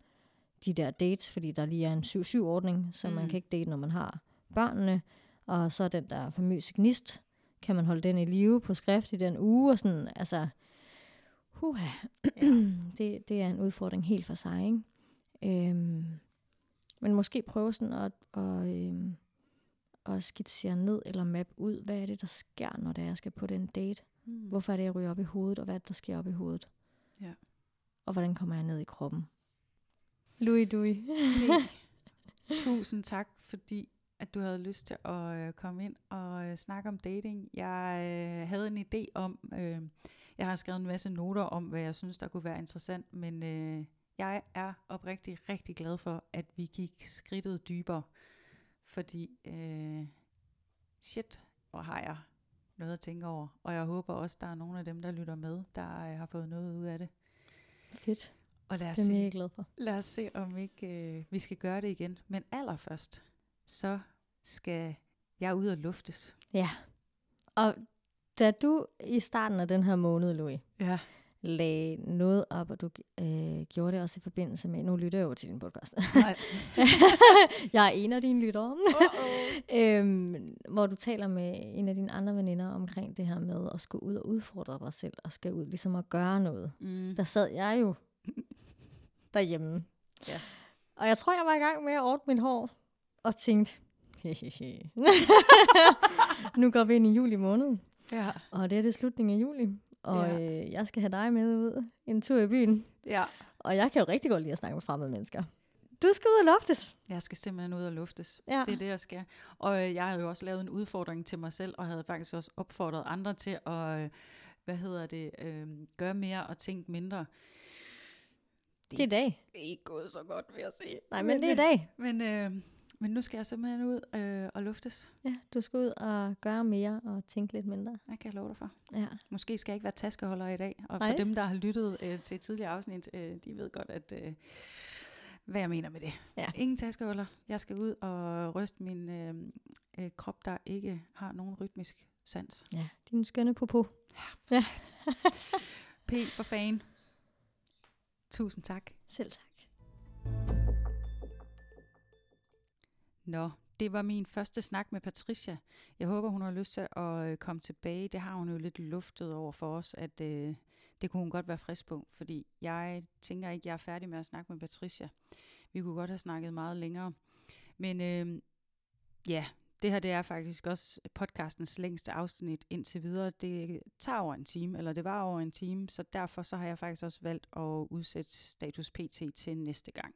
de der dates, fordi der lige er en 7-7-ordning, så mm. man kan ikke date, når man har børnene. Og så den der famøse gnist, kan man holde den i live på skrift i den uge, og sådan, altså, huha, Ja. det, det er en udfordring helt for sig, ikke? Øhm, men måske prøve sådan at, at, øhm, at skitsere ned eller map ud, hvad er det, der sker, når det er, jeg skal på den date? Mm. Hvorfor er det, jeg ryger op i hovedet, og hvad er det, der sker op i hovedet? Ja. Og hvordan kommer jeg ned i kroppen? Louis Louis. Hey, tusind tak, fordi at du havde lyst til at øh, komme ind og øh, snakke om dating. Jeg øh, havde en idé om, øh, jeg har skrevet en masse noter om, hvad jeg synes, der kunne være interessant, men øh, jeg er oprigtig rigtig glad for, at vi gik skridtet dybere, fordi øh, shit, hvor har jeg noget at tænke over, og jeg håber også, der er nogle af dem, der lytter med, der øh, har fået noget ud af det. Fedt. Og lad os Det er se, jeg glad for. Lad os se, om ikke øh, vi skal gøre det igen. Men allerførst, så skal jeg ud og luftes. Ja. Og da du i starten af den her måned, Louis, Ja. Lagde noget op, og du øh, gjorde det også i forbindelse med, nu lytter jeg jo til din podcast. Nej. jeg er en af dine lyttere. Uh-oh. øhm, hvor du taler med en af dine andre veninder omkring det her med at skulle ud og udfordre dig selv, og skal ud ligesom at gøre noget. Mm. Der sad jeg jo derhjemme. Ja. Og jeg tror, jeg var i gang med at ordne mit hår, og tænkte, nu går vi ind i juli måned, Ja. og det er det slutningen af juli. Og Ja. øh, jeg skal have dig med ud en tur i byen. ja. Og jeg kan jo rigtig godt lide at snakke med fremmede mennesker. Du skal ud og loftes. Jeg skal simpelthen ud og luftes. Ja. Det er det, jeg skal. Og øh, jeg havde jo også lavet en udfordring til mig selv, og havde faktisk også opfordret andre til at, øh, hvad hedder det, øh, gøre mere og tænke mindre. Det er i dag. Det er ikke gået så godt, vil jeg sige. Nej, men det er i øh, dag. Men, øh, men nu skal jeg simpelthen ud øh, og luftes. Ja, du skal ud og gøre mere og tænke lidt mindre. Det kan jeg love dig for. Ja. Måske skal jeg ikke være taskeholder i dag. Og Nej. for dem, der har lyttet øh, til tidligere afsnit, øh, de ved godt, at øh, hvad jeg mener med det. Ja. Ingen taskeholder. Jeg skal ud og ryste min øh, øh, krop, der ikke har nogen rytmisk sans. ja, din skønne popo. P for fan. Tusind tak. Selv tak. Nå, det var min første snak med Patricia. Jeg håber, hun har lyst til at øh, komme tilbage. Det har hun jo lidt luftet over for os, at øh, det kunne hun godt være frisk på, fordi jeg tænker ikke, jeg er færdig med at snakke med Patricia. Vi kunne godt have snakket meget længere. Men øh, ja, det her det er faktisk også podcastens længste afsnit indtil videre. Det tager over en time, eller det var over en time, så derfor så har jeg faktisk også valgt at udsætte status PT til næste gang.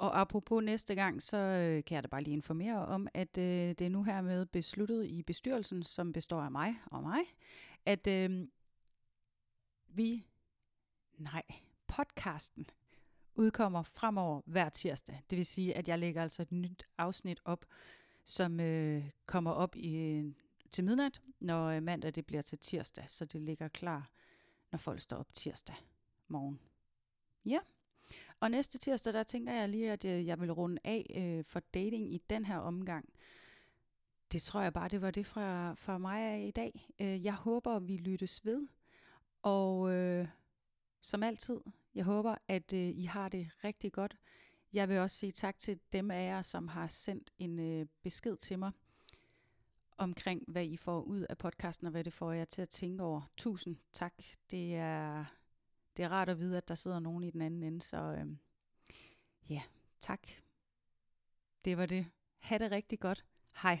Og apropos næste gang, så øh, kan jeg da bare lige informere om, at øh, det er nu hermed besluttet i bestyrelsen, som består af mig og mig, at øh, vi, nej, podcasten udkommer fremover hver tirsdag. Det vil sige, at jeg lægger altså et nyt afsnit op, som øh, kommer op i, til midnat, når øh, mandag det bliver til tirsdag, så det ligger klar, når folk står op tirsdag morgen. Ja. Og næste tirsdag, der tænker jeg lige, at øh, jeg vil runde af øh, for dating i den her omgang. Det tror jeg bare, det var det fra, fra mig i dag. Øh, jeg håber, vi lyttes ved. Og øh, som altid, jeg håber, at øh, I har det rigtig godt. Jeg vil også sige tak til dem af jer, som har sendt en øh, besked til mig omkring, hvad I får ud af podcasten, og hvad det får jer til at tænke over. Tusind tak. Det er, det er rart at vide, at der sidder nogen i den anden ende, så øh, ja, tak. Det var det. Ha' det rigtig godt. Hej.